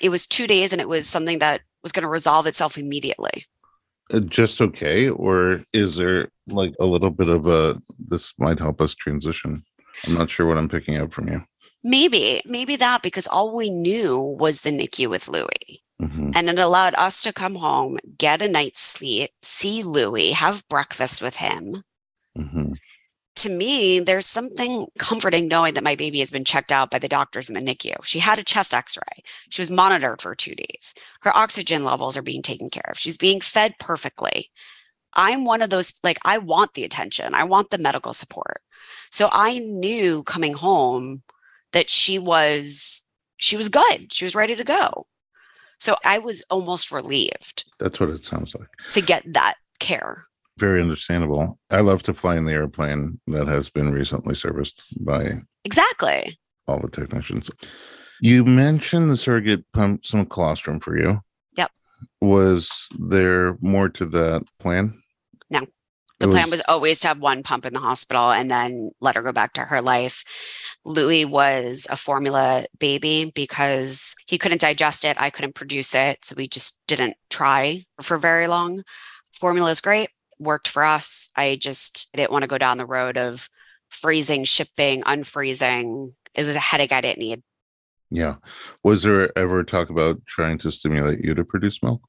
Speaker 2: It was two days and it was something that was going to resolve itself immediately.
Speaker 1: uh, just okay, or is there like a little bit of a this might help us transition? I'm not sure what I'm picking up from you.
Speaker 2: Maybe, maybe that because all we knew was the NICU with Louis.
Speaker 1: Mhm.
Speaker 2: And it allowed us to come home, get a night's sleep, see Louis, have breakfast with him.
Speaker 1: Mhm.
Speaker 2: To me, there's something comforting knowing that my baby has been checked out by the doctors in the NICU. She had a chest x ray. She was monitored for two days. Her oxygen levels are being taken care of. She's being fed perfectly. I'm one of those, like, I want the attention, I want the medical support. So I knew coming home that she was she was good she was ready to go so i was almost relieved
Speaker 1: That's what it sounds like.
Speaker 2: to get that care
Speaker 1: Very understandable. I love to fly in the airplane that has been recently serviced by
Speaker 2: exactly
Speaker 1: all the technicians. You mentioned the surrogate pumped some colostrum for you.
Speaker 2: Yep.
Speaker 1: Was there more to that plan?
Speaker 2: No. The plan was always to have one pump in the hospital and then let her go back to her life. Louis was a formula baby because he couldn't digest it. I couldn't produce it. So we just didn't try for very long. Formula is great. Worked for us. I just didn't want to go down the road of freezing shipping unfreezing. It was a headache i didn't need.
Speaker 1: Yeah. Was there ever talk about trying to stimulate you to produce milk?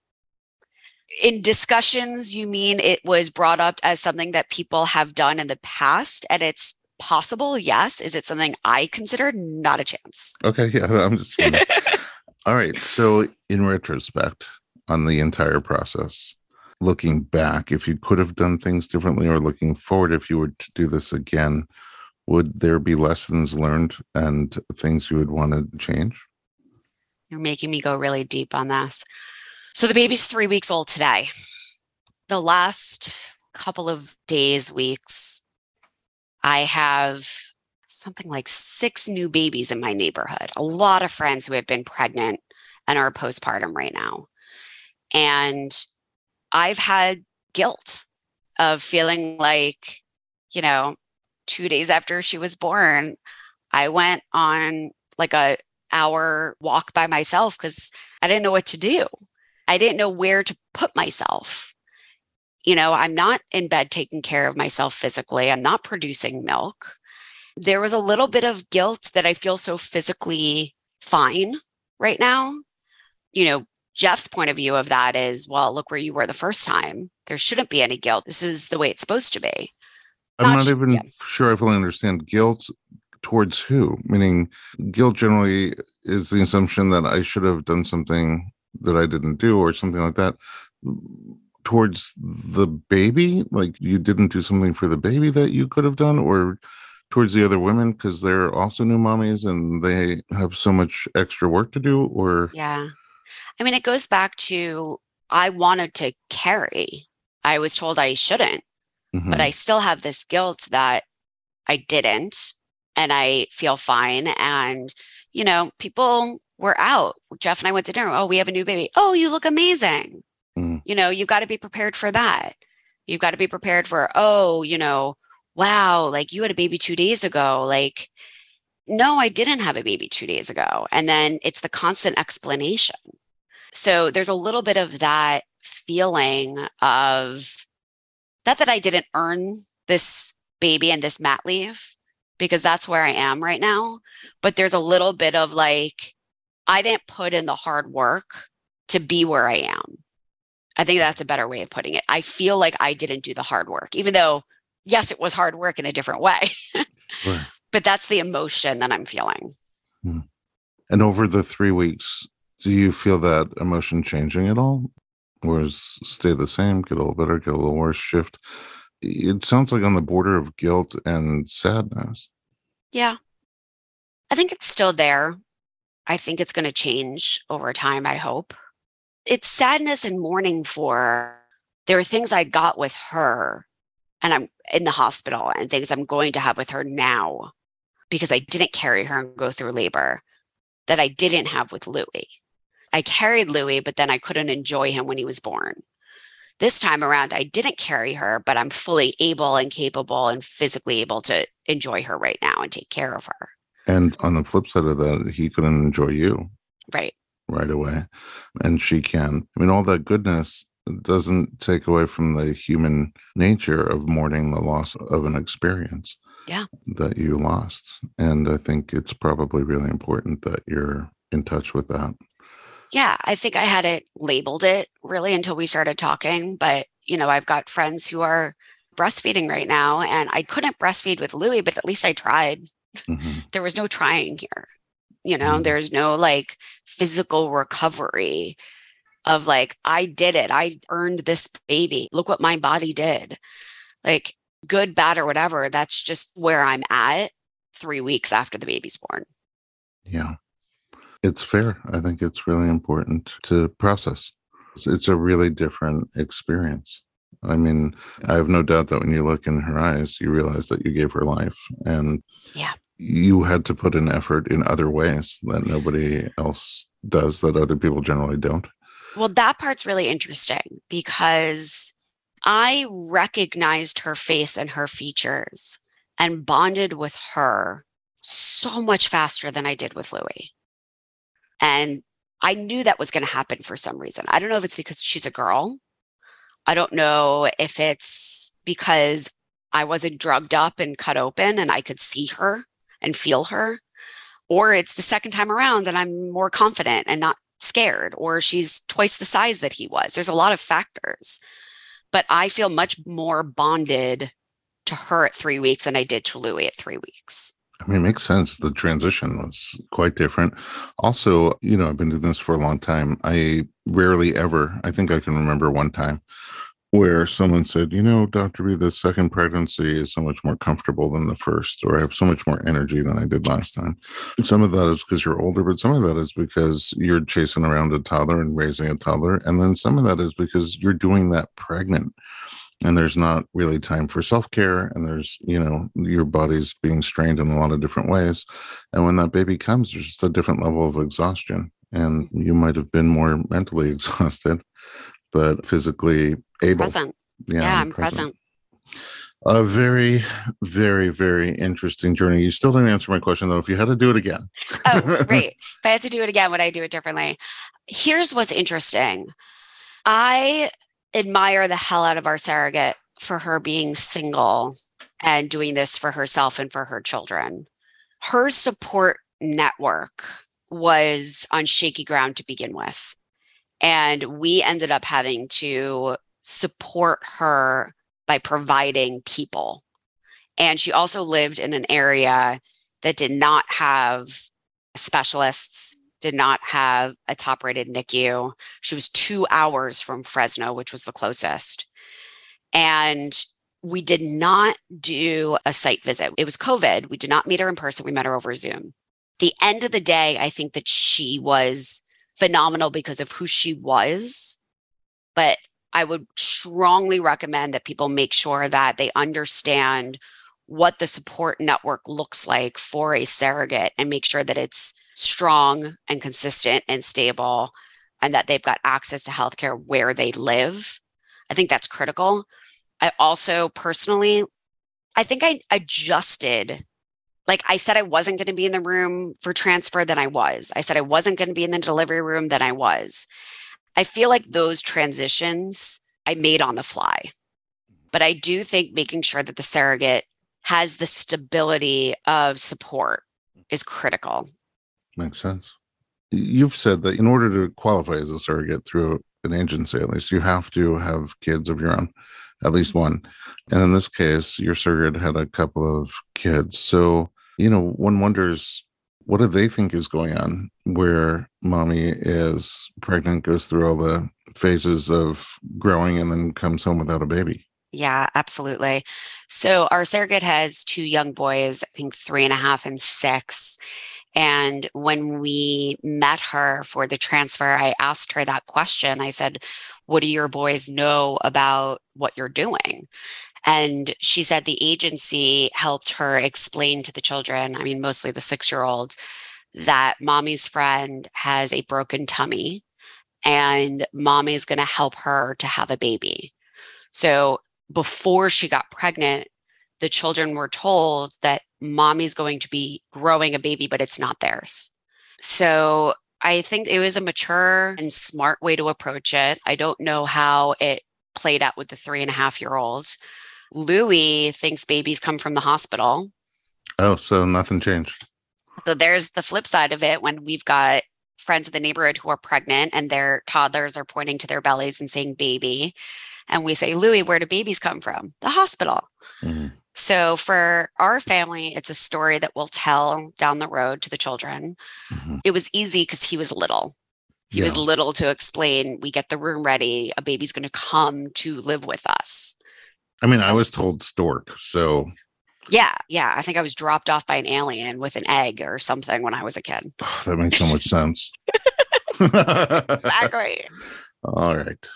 Speaker 2: In discussions you mean it was brought up as something that people have done in the past and it's possible yes is it something i consider not a chance
Speaker 1: Okay. Yeah. I'm just. All right. So, in retrospect, on the entire process, looking back, if you could have done things differently or looking forward, if you were to do this again, would there be lessons learned and things you would want to change?
Speaker 2: You're making me go really deep on this. So the baby's three weeks old today. The last couple of days, weeks, I have something like six new babies in my neighborhood, a lot of friends who have been pregnant and are postpartum right now. And I've had guilt of feeling like, you know, two days after she was born, I went on like a hour walk by myself because I didn't know what to do. I didn't know where to put myself. You know, I'm not in bed taking care of myself physically. I'm not producing milk. There was a little bit of guilt that I feel so physically fine right now. You know, Jeff's point of view of that is, well, look where you were the first time. There shouldn't be any guilt. This is the way it's supposed to be.
Speaker 1: I'm
Speaker 2: Not
Speaker 1: not even
Speaker 2: yeah.
Speaker 1: sure I fully understand guilt towards who. Meaning, guilt generally is the assumption that I should have done something that I didn't do or something like that. Towards the baby, like you didn't do something for the baby that you could have done, or towards the other women because they're also new mommies and they have so much extra work to do, or
Speaker 2: Yeah. I mean, it goes back to I wanted to carry. I was told I shouldn't,
Speaker 1: Mhm.
Speaker 2: but I still have this guilt that I didn't. And I feel fine. And, you know, people were out. Jeff and I went to dinner. Oh, we have a new baby. Oh, you look amazing.
Speaker 1: Mm.
Speaker 2: You know, you've got to be prepared for that. You've got to be prepared for, oh, you know, wow, like you had a baby two days ago. Like, no, I didn't have a baby two days ago. And then it's the constant explanation. So there's a little bit of that feeling of not that I didn't earn this baby and this mat leave, because that's where I am right now. But there's a little bit of like, I didn't put in the hard work to be where I am. I think that's a better way of putting it. I feel like I didn't do the hard work, even though, yes, it was hard work in a different way.
Speaker 1: Right.
Speaker 2: but that's the emotion that I'm feeling. Hmm.
Speaker 1: And over the three weeks, do you feel that emotion changing at all? Or is stay the same, get a little better, get a little worse, shift? It sounds like on the border of guilt and sadness.
Speaker 2: Yeah. I think it's still there. I think it's going to change over time, I hope. It's sadness and mourning for there are things I got with her and I'm in the hospital and things I'm going to have with her now because I didn't carry her and go through labor that I didn't have with Louis. I carried Louis, but then I couldn't enjoy him when he was born. This time around, I didn't carry her, but I'm fully able and capable and physically able to enjoy her right now and take care of her.
Speaker 1: And on the flip side of that, he couldn't enjoy you
Speaker 2: Right.
Speaker 1: right away. And she can. I mean, all that goodness doesn't take away from the human nature of mourning the loss of an experience
Speaker 2: yeah.
Speaker 1: that you lost. And I think it's probably really important that you're in touch with that.
Speaker 2: Yeah, I think I had it labeled it really until we started talking. But, you know, I've got friends who are breastfeeding right now, and I couldn't breastfeed with Louis, but at least I tried. Mm-hmm. there was no trying here. You know, mm-hmm. there's no like physical recovery of like, I did it. I earned this baby. Look what my body did. Like, good, bad, or whatever. That's just where I'm at three weeks after the baby's born.
Speaker 1: Yeah. It's fair. I think it's really important to process. It's, it's a really different experience. I mean, I have no doubt that when you look in her eyes, you realize that you gave her life and
Speaker 2: yeah.
Speaker 1: you had to put an effort in other ways that nobody else does, that other people generally don't.
Speaker 2: Well, that part's really interesting because I recognized her face and her features and bonded with her so much faster than I did with Louis. And I knew that was going to happen for some reason. I don't know if it's because she's a girl. I don't know if it's because I wasn't drugged up and cut open and I could see her and feel her, or it's the second time around and I'm more confident and not scared, or she's twice the size that he was. There's a lot of factors, but I feel much more bonded to her at three weeks than I did to Louis at three weeks.
Speaker 1: I mean, it makes sense. The transition was quite different. Also, you know, I've been doing this for a long time. I rarely ever, I think I can remember one time where someone said, you know, Dr. B, the second pregnancy is so much more comfortable than the first, or I have so much more energy than I did last time. Some of that is because you're older, but some of that is because you're chasing around a toddler and raising a toddler. And then some of that is because you're doing that pregnant and there's not really time for self-care and there's you know your body's being strained in a lot of different ways and when that baby comes there's just a different level of exhaustion and mm-hmm. you might have been more mentally exhausted but physically able.
Speaker 2: Present. Yeah, yeah i'm present. present.
Speaker 1: A very very very interesting journey. You still didn't answer my question though if you had to do it again.
Speaker 2: Oh great. If i had to do it again would i do it differently? Here's what's interesting. I admire the hell out of our surrogate for her being single and doing this for herself and for her children. Her support network was on shaky ground to begin with. And we ended up having to support her by providing people. And she also lived in an area that did not have specialists did not have a top rated NICU. She was two hours from Fresno, which was the closest. And we did not do a site visit. It was COVID. We did not meet her in person. We met her over Zoom. The end of the day, I think that she was phenomenal because of who she was. But I would strongly recommend that people make sure that they understand what the support network looks like for a surrogate and make sure that it's strong and consistent and stable and that they've got access to healthcare where they live. I think that's critical. I also personally, I think I adjusted. Like I said, I wasn't going to be in the room for transfer, then I was. I said I wasn't going to be in the delivery room, then I was. I feel like those transitions I made on the fly. But I do think making sure that the surrogate has the stability of support is critical.
Speaker 1: Makes sense. You've said that in order to qualify as a surrogate through an agency, at least, you have to have kids of your own, at least one. And in this case, your surrogate had a couple of kids. So, you know, one wonders what do they think is going on where mommy is pregnant, goes through all the phases of growing, and then comes home without a baby?
Speaker 2: Yeah, absolutely. So our surrogate has two young boys, I think three and a half and six. And when we met her for the transfer, I asked her that question. I said, What do your boys know about what you're doing? And she said the agency helped her explain to the children, I mean, mostly the six year old, that mommy's friend has a broken tummy and mommy's going to help her to have a baby. So before she got pregnant, the children were told that mommy's going to be growing a baby, but it's not theirs. So I think it was a mature and smart way to approach it. I don't know how it played out with the three and a half year olds. Louis thinks babies come from the hospital.
Speaker 1: Oh, so nothing changed.
Speaker 2: So there's the flip side of it when we've got friends in the neighborhood who are pregnant and their toddlers are pointing to their bellies and saying baby. And we say, Louis, where do babies come from? The hospital. Mm-hmm. So for our family, it's a story that we'll tell down the road to the children. Mm-hmm. It was easy because he was little. He yeah. was little to explain. We get the room ready. A baby's going to come to live with us.
Speaker 1: I mean, so, I was told stork. So
Speaker 2: yeah, yeah. I think I was dropped off by an alien with an egg or something when I was a kid.
Speaker 1: Oh, that makes so much sense.
Speaker 2: exactly.
Speaker 1: All right.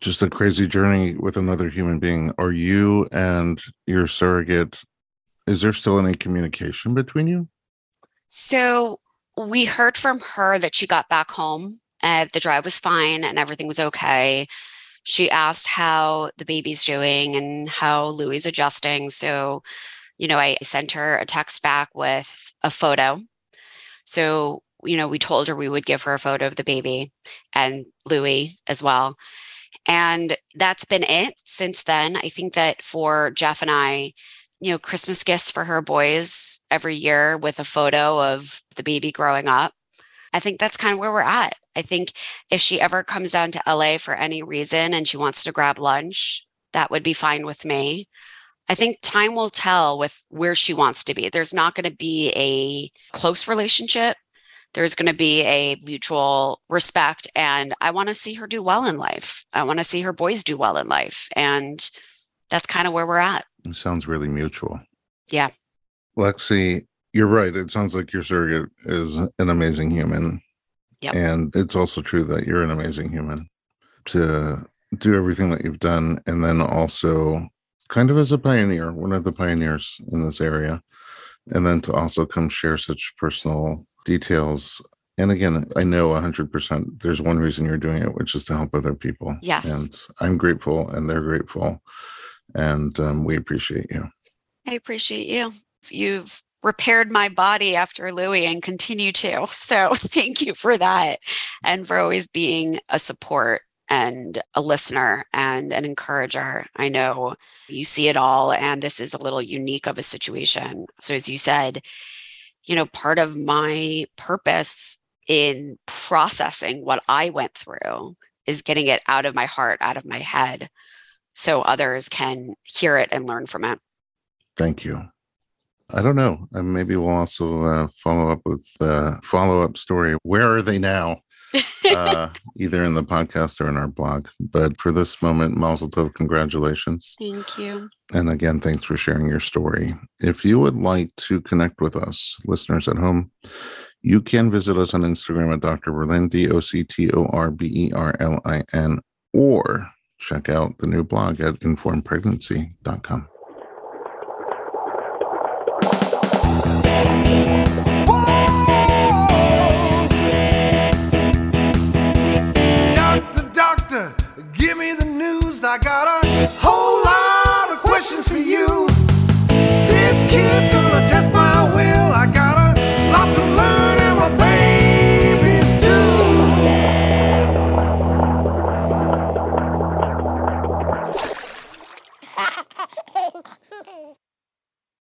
Speaker 1: Just a crazy journey with another human being. Are you and your surrogate, is there still any communication between you?
Speaker 2: So we heard from her that she got back home and the drive was fine and everything was okay. She asked how the baby's doing and how Louis adjusting. So you know, I sent her a text back with a photo. So, you know, we told her we would give her a photo of the baby and Louis as well. And that's been it since then. I think that for Jeff and I, you know, Christmas gifts for her boys every year with a photo of the baby growing up. I think that's kind of where we're at. I think if she ever comes down to LA for any reason and she wants to grab lunch, that would be fine with me. I think time will tell with where she wants to be. There's not going to be a close relationship. There's going to be a mutual respect. And I want to see her do well in life. I want to see her boys do well in life. And that's kind of where we're at.
Speaker 1: It sounds really mutual.
Speaker 2: Yeah.
Speaker 1: Lexi, you're right. It sounds like your surrogate is an amazing human.
Speaker 2: Yep.
Speaker 1: And it's also true that you're an amazing human to do everything that you've done and then also kind of as a pioneer, one of the pioneers in this area, and then to also come share such personal details. And again, I know 100% there's one reason you're doing it, which is to help other people.
Speaker 2: Yes.
Speaker 1: And I'm grateful, and they're grateful. And um, we appreciate you.
Speaker 2: I appreciate you. You've repaired my body after Louis and continue to. So thank you for that and for always being a support and a listener and an encourager. I know you see it all, and this is a little unique of a situation. So, as you said, you know, part of my purpose in processing what I went through is getting it out of my heart, out of my head, so others can hear it and learn from it.
Speaker 1: Thank you. I don't know. Uh, maybe we'll also uh, follow up with a follow up story. Where are they now? Uh, either in the podcast or in our blog. But for this moment, Mazel Tov, congratulations.
Speaker 2: Thank you.
Speaker 1: And again, thanks for sharing your story. If you would like to connect with us, listeners at home, you can visit us on Instagram at Dr. Berlin, D O C T O R B E R L I N, or check out the new blog at informedpregnancy.com.